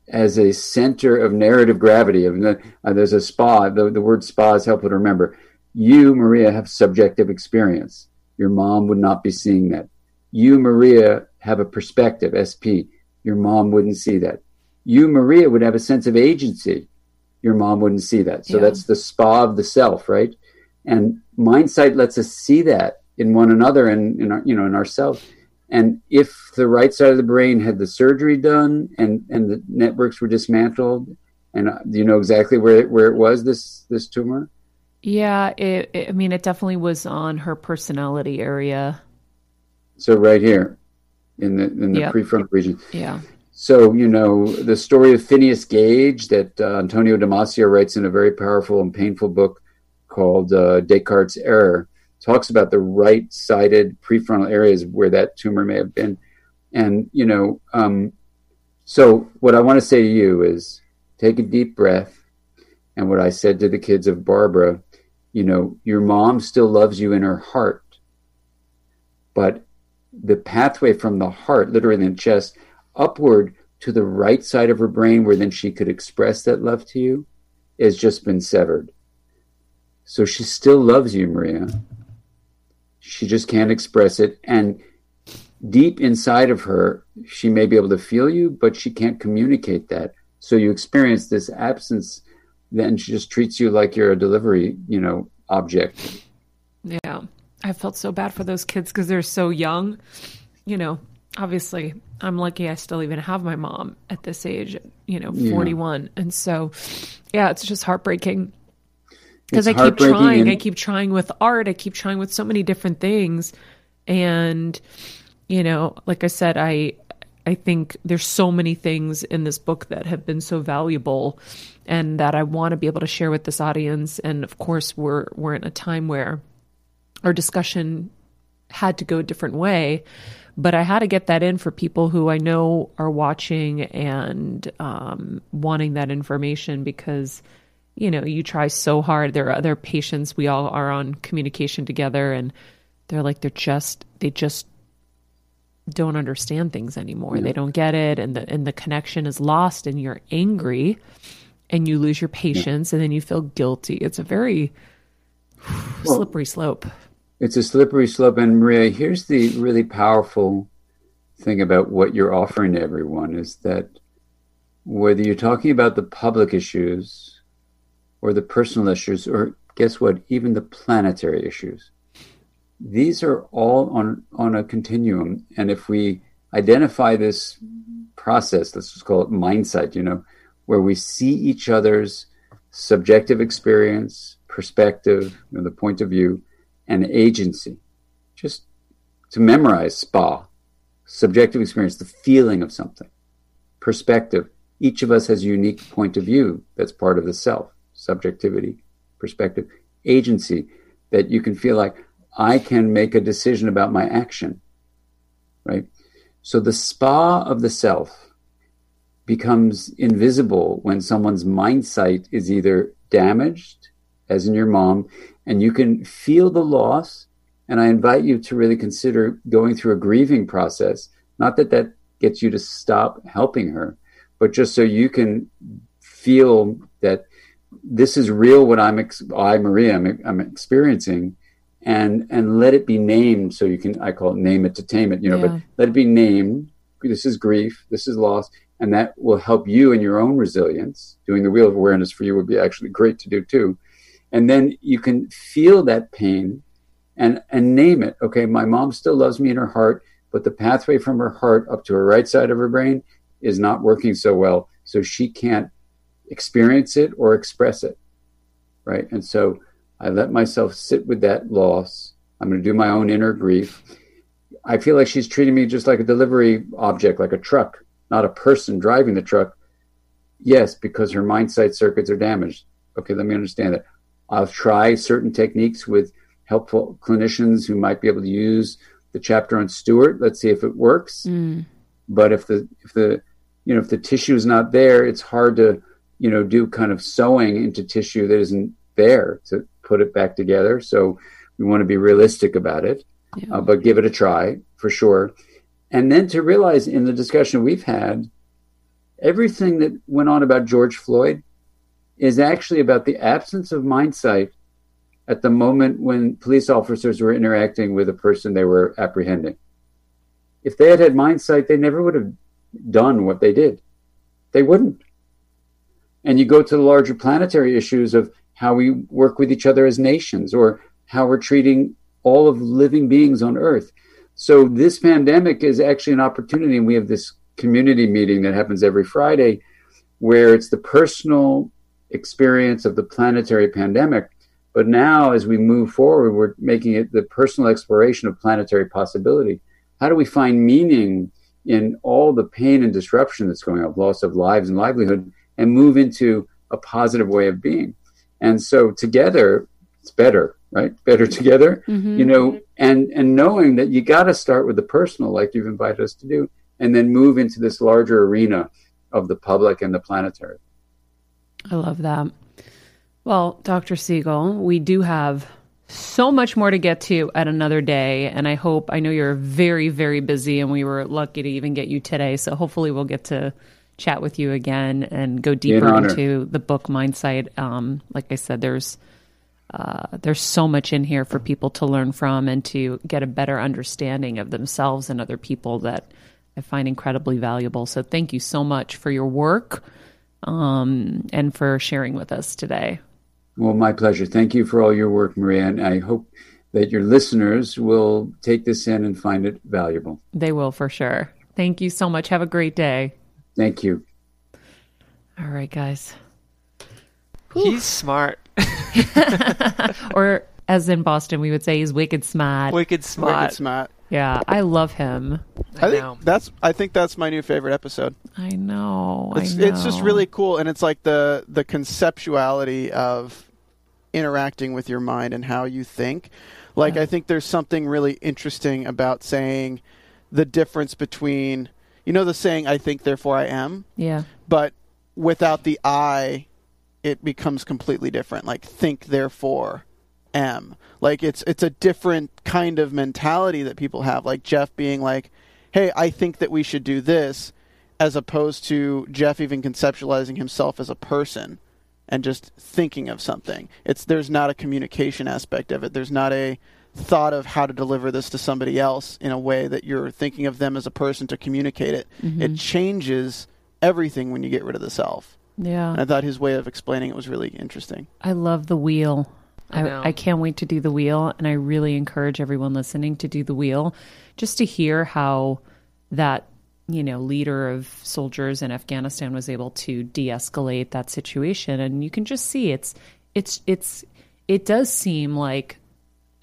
as a center of narrative gravity. The, uh, there's a spa. The, the word spa is helpful to remember. You, Maria, have subjective experience. Your mom would not be seeing that. You, Maria, have a perspective. SP. Your mom wouldn't see that. You, Maria, would have a sense of agency. Your mom wouldn't see that. So Yeah. that's the spa of the self, right? And mindsight lets us see that in one another and in our, you know, in ourselves. And if the right side of the brain had the surgery done and, and the networks were dismantled, and uh, do you know exactly where it, where it was this this tumor? yeah, it, it- I mean it definitely was on her personality area. So right here, in the in the Yep. prefrontal region. Yeah. So you know the story of Phineas Gage that uh, Antonio Damasio writes in a very powerful and painful book called uh, Descartes' Error. Talks about the right sided prefrontal areas where that tumor may have been. And, you know, um, so what I want to say to you is take a deep breath. And what I said to the kids of Barbara, you know, your mom still loves you in her heart, but the pathway from the heart, literally in the chest, upward to the right side of her brain, where then she could express that love to you, has just been severed. So she still loves you, Maria. She just can't express it. And deep inside of her, she may be able to feel you, but she can't communicate that. So you experience this absence, then she just treats you like you're a delivery, you know, object. Yeah. I felt so bad for those kids because they're so young. You know, obviously, I'm lucky I still even have my mom at this age, you know, 41. Yeah. And so, yeah, it's just heartbreaking because I keep trying. And- I keep trying with art. I keep trying with so many different things. And, you know, like I said, I I think there's so many things in this book that have been so valuable and that I want to be able to share with this audience. And of course, we're we're in a time where our discussion had to go a different way, but I had to get that in for people who I know are watching and um, wanting that information because you know you try so hard. There are other patients. We all are on communication together, and they're like they're just they just don't understand things anymore. Yeah. They don't get it and the and the connection is lost and you're angry and you lose your patience yeah. and then you feel guilty. It's a very well, slippery slope. It's a slippery slope and Maria, here's the really powerful thing about what you're offering to everyone is that whether you're talking about the public issues or the personal issues or guess what, even the planetary issues. These are all on on a continuum. And if we identify this process let's just call it mindsight, you know where we see each other's subjective experience perspective you know, the point of view and agency. Just to memorize spa subjective experience the feeling of something perspective. Each of us has a unique point of view that's part of the self subjectivity perspective agency that you can feel like I can make a decision about my action. Right? So the spa of the self becomes invisible when someone's mind sight is either damaged, as in your mom, and you can feel the loss. And I invite you to really consider going through a grieving process. Not that that gets you to stop helping her, but just so you can feel that this is real what I'm, I, Maria, I'm, I'm experiencing and and let it be named so you can i call it name it to tame it you know yeah. but let it be named this is grief this is loss and that will help you in your own resilience. Doing the wheel of awareness for you would be actually great to do too. And then you can feel that pain and and name it. Okay my mom still loves me in her heart but the pathway from her heart up to her right side of her brain is not working so well so she can't experience it or express it right and so I let myself sit with that loss. I'm going to do my own inner grief. I feel like she's treating me just like a delivery object, like a truck, not a person driving the truck. Yes, because her mind sight circuits are damaged. Okay, let me understand that. I'll try certain techniques with helpful clinicians who might be able to use the chapter on Stewart. Let's see if it works. Mm. But if the if the you know if the tissue is not there, it's hard to you know do kind of sewing into tissue that isn't there to put it back together. So we want to be realistic about it, yeah. uh, but give it a try for sure. And then to realize in the discussion we've had, everything that went on about George Floyd is actually about the absence of mindsight at the moment when police officers were interacting with a person they were apprehending. If they had had mindsight, they never would have done what they did. They wouldn't. And you go to the larger planetary issues of how we work with each other as nations, or how we're treating all of living beings on earth. So this pandemic is actually an opportunity, and we have this community meeting that happens every Friday where it's the personal experience of the planetary pandemic. But now, as we move forward, we're making it the personal exploration of planetary possibility. How do we find meaning in all the pain and disruption that's going on, loss of lives and livelihood, and move into a positive way of being? And so together, it's better. right? Better together, mm-hmm. you know, and and knowing that you got to start with the personal, like you've invited us to do, and then move into this larger arena of the public and the planetary. I love that. Well, Dr. Siegel, we do have so much more to get to at another day. And I hope, I know you're very, very busy, and we were lucky to even get you today. So hopefully, we'll get to chat with you again and go deeper honor. into the book Mindsight. Um, like I said, there's uh, there's so much in here for people to learn from and to get a better understanding of themselves and other people that I find incredibly valuable. So thank you so much for your work um, and for sharing with us today. Well, my pleasure. Thank you for all your work, Maria, and I hope that your listeners will take this in and find it valuable. They will for sure. Thank you so much. Have a great day. Thank you. All right, guys. He's smart. Or as in Boston, we would say he's wicked smart. Wicked smart. Wicked smart. Yeah, I love him. I, I think know. that's I think that's my new favorite episode. I know. It's I know. it's just really cool, and it's like the the conceptuality of interacting with your mind and how you think. Like I think there's something really interesting about saying the difference between you know the saying "I think, therefore I am," yeah. but without the I, it becomes completely different. Like think, therefore am. Like it's it's a different kind of mentality that people have. Like Jeff being like, "Hey, I think that we should do this," as opposed to Jeff even conceptualizing himself as a person and just thinking of something. It's there's not a communication aspect of it. There's not a thought of how to deliver this to somebody else in a way that you're thinking of them as a person to communicate it. It mm-hmm. changes everything when you get rid of the self. Yeah. And I thought his way of explaining it was really interesting. I love the wheel. I. I, I can't wait to do the wheel, and I really encourage everyone listening to do the wheel, just to hear how that you know leader of soldiers in Afghanistan was able to de-escalate that situation, and you can just see it's it's it's it does seem like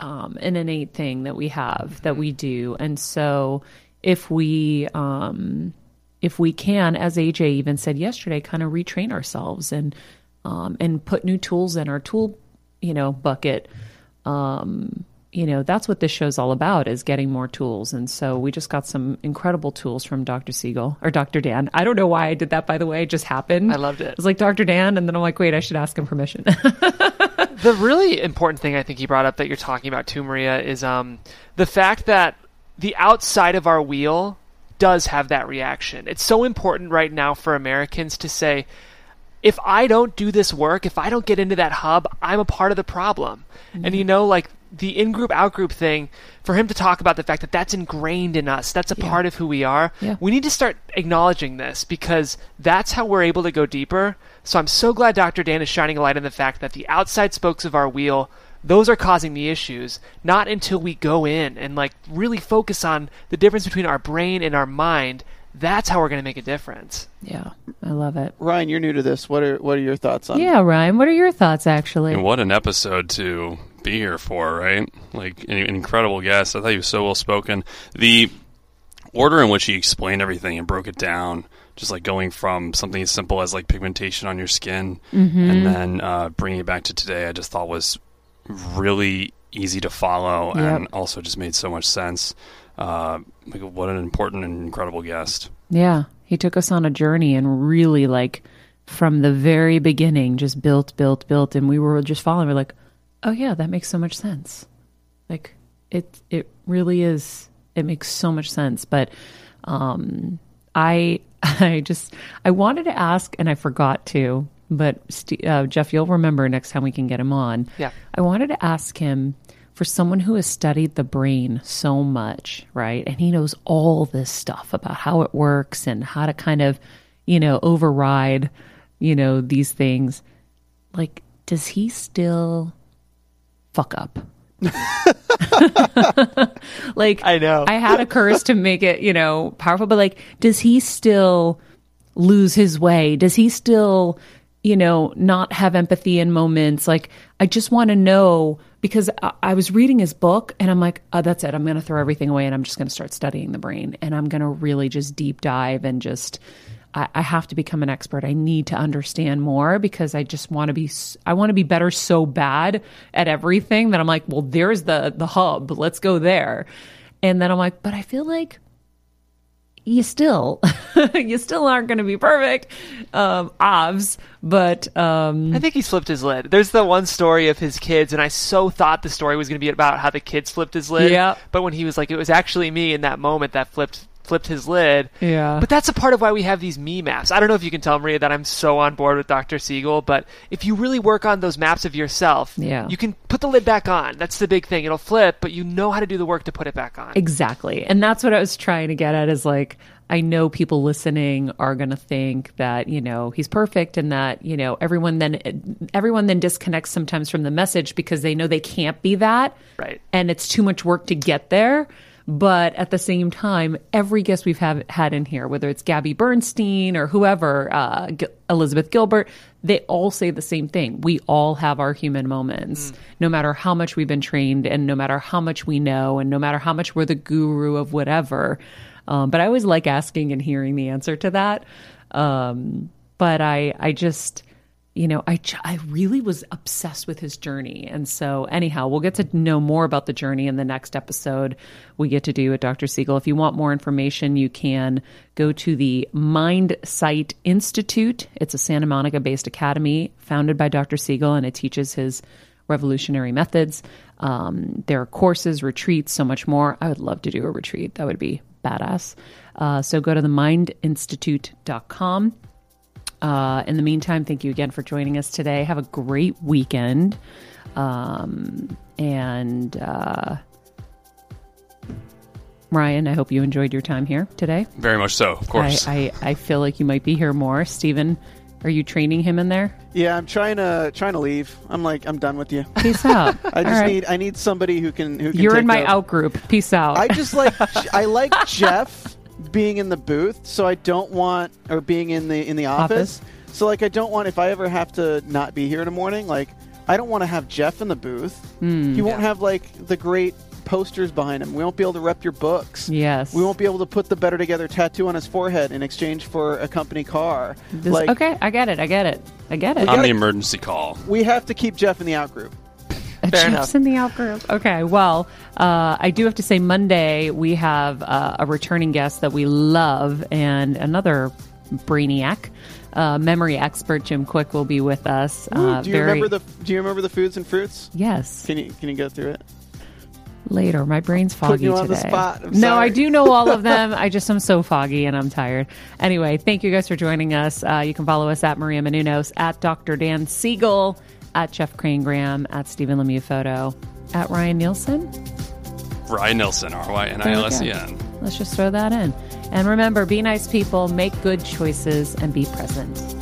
um, an innate thing that we have that we do, and so if we um, if we can, as AJ even said yesterday, kind of retrain ourselves and um, and put new tools in our tool, you know, bucket. Um, you know, that's what this show's all about is getting more tools. And so we just got some incredible tools from Dr. Siegel or Dr. Dan. I don't know why I did that, by the way. It just happened. I loved it. It was like Dr. Dan, and then I'm like, wait, I should ask him permission. the really important thing I think he brought up that you're talking about too, Maria, is um, the fact that the outside of our wheel does have that reaction. It's so important right now for Americans to say, if I don't do this work, if I don't get into that hub, I'm a part of the problem. And you know, like the in group, out group thing, for him to talk about the fact that that's ingrained in us, that's a part of who we are, Yeah. we need to start acknowledging this because that's how we're able to go deeper. So I'm so glad Dr. Dan is shining a light on the fact that the outside spokes of our wheel, those are causing the issues, not until we go in and like really focus on the difference between our brain and our mind. That's how we're going to make a difference. yeah, I love it. Ryan, you're new to this. What are what are your thoughts on? Yeah, Ryan, what are your thoughts actually? And what an episode to be here for, right? Like an incredible guest. I thought he was so well spoken. The order in which he explained everything and broke it down, just like going from something as simple as like pigmentation on your skin, and then uh, bringing it back to today, I just thought was really easy to follow and also just made so much sense. Uh, like what an important and incredible guest. Yeah, he took us on a journey and really like from the very beginning just built, built, built, and we were just following. We're like, oh yeah, that makes so much sense. Like it, it really is. It makes so much sense. But um, I, I just, I wanted to ask, and I forgot to. But uh, Jeff, you'll remember next time we can get him on. Yeah. I wanted to ask him for someone who has studied the brain so much, right? And he knows all this stuff about how it works and how to kind of, you know, override, you know, these things. Like, does he still fuck up? like, I know. I had a curse to make it, you know, powerful, but like, does he still lose his way? Does he still, you know, not have empathy in moments? Like, I just want to know because I, I was reading his book and I'm like, oh, that's it. I'm going to throw everything away and I'm just going to start studying the brain and I'm going to really just deep dive and just I, I have to become an expert. I need to understand more because I just want to be, I want to be better so bad at everything that I'm like, well, there's the the hub. Let's go there. And then I'm like, but I feel like you still you still aren't going to be perfect um obs but um I think he flipped his lid. There's the one story of his kids, and I so thought the story was going to be about how the kids flipped his lid. yeah But when he was like, it was actually me in that moment that flipped flipped his lid. Yeah. But that's a part of why we have these me maps. I don't know if you can tell Maria that I'm so on board with Dr. Siegel, but if you really work on those maps of yourself, Yeah. you can put the lid back on. That's the big thing. It'll flip, but you know how to do the work to put it back on. Exactly. And that's what I was trying to get at is like, I know people listening are going to think that, you know, he's perfect and that, you know, everyone then, everyone then disconnects sometimes from the message because they know they can't be that. Right. And it's too much work to get there. But at the same time, every guest we've have, had in here, whether it's Gabby Bernstein or whoever, uh, G- Elizabeth Gilbert, they all say the same thing. We all have our human moments, no matter how much we've been trained and no matter how much we know and no matter how much we're the guru of whatever. Um, but I always like asking and hearing the answer to that. Um, but I, I just, you know, I, I really was obsessed with his journey. And so, anyhow, we'll get to know more about the journey in the next episode we get to do with Dr. Siegel. If you want more information, you can go to the Mindsight Institute. It's a Santa Monica based academy founded by Dr. Siegel, and it teaches his revolutionary methods. Um, there are courses, retreats, so much more. I would love to do a retreat. That would be badass. Uh, so go to themindinstitute.com. Uh, in the meantime, thank you again for joining us today. Have a great weekend. Um, and uh, Ryan, I hope you enjoyed your time here today. Very much so, of course. I, I feel like you might be here more. Steven, are you training him in there? Yeah, I'm trying to trying to leave. I'm like I'm done with you. Peace out. I just right. need I need somebody who can who can. You're in my over. out group. Peace out. I just like I like Jeff being in the booth, so I don't want or being in the in the office. So like I don't want if I ever have to not be here in the morning, like I don't want to have Jeff in the booth. Hmm. he won't have like the great posters behind him. We won't be able to rep your books. yes. We won't be able to put the better together tattoo on his forehead in exchange for a company car. This- like okay, I get it. I get it. I get it. On the emergency call. we have to keep Jeff in the out group. Jeff's enough. in the out group. Okay, well, uh, I do have to say Monday we have uh, a returning guest that we love and another brainiac. Uh, memory expert Jim Kwik will be with us. Ooh, Uh, do you very- remember the Do you remember the foods and fruits? Yes, Can you Can you go through it? later. My brain's foggy you on the today. spot. I'm no, I do know all of them. I just am so foggy and I'm tired. Anyway, thank you guys for joining us. Uh, you can follow us at Maria Menounos, at Dr. Dan Siegel, at Jeff Crane Graham, at Stephen Lemieux Photo, at Ryan Nielsen. Ryan Nilsson, R Y N I L S E N. Let's just throw that in. And remember, be nice people, make good choices, and be present.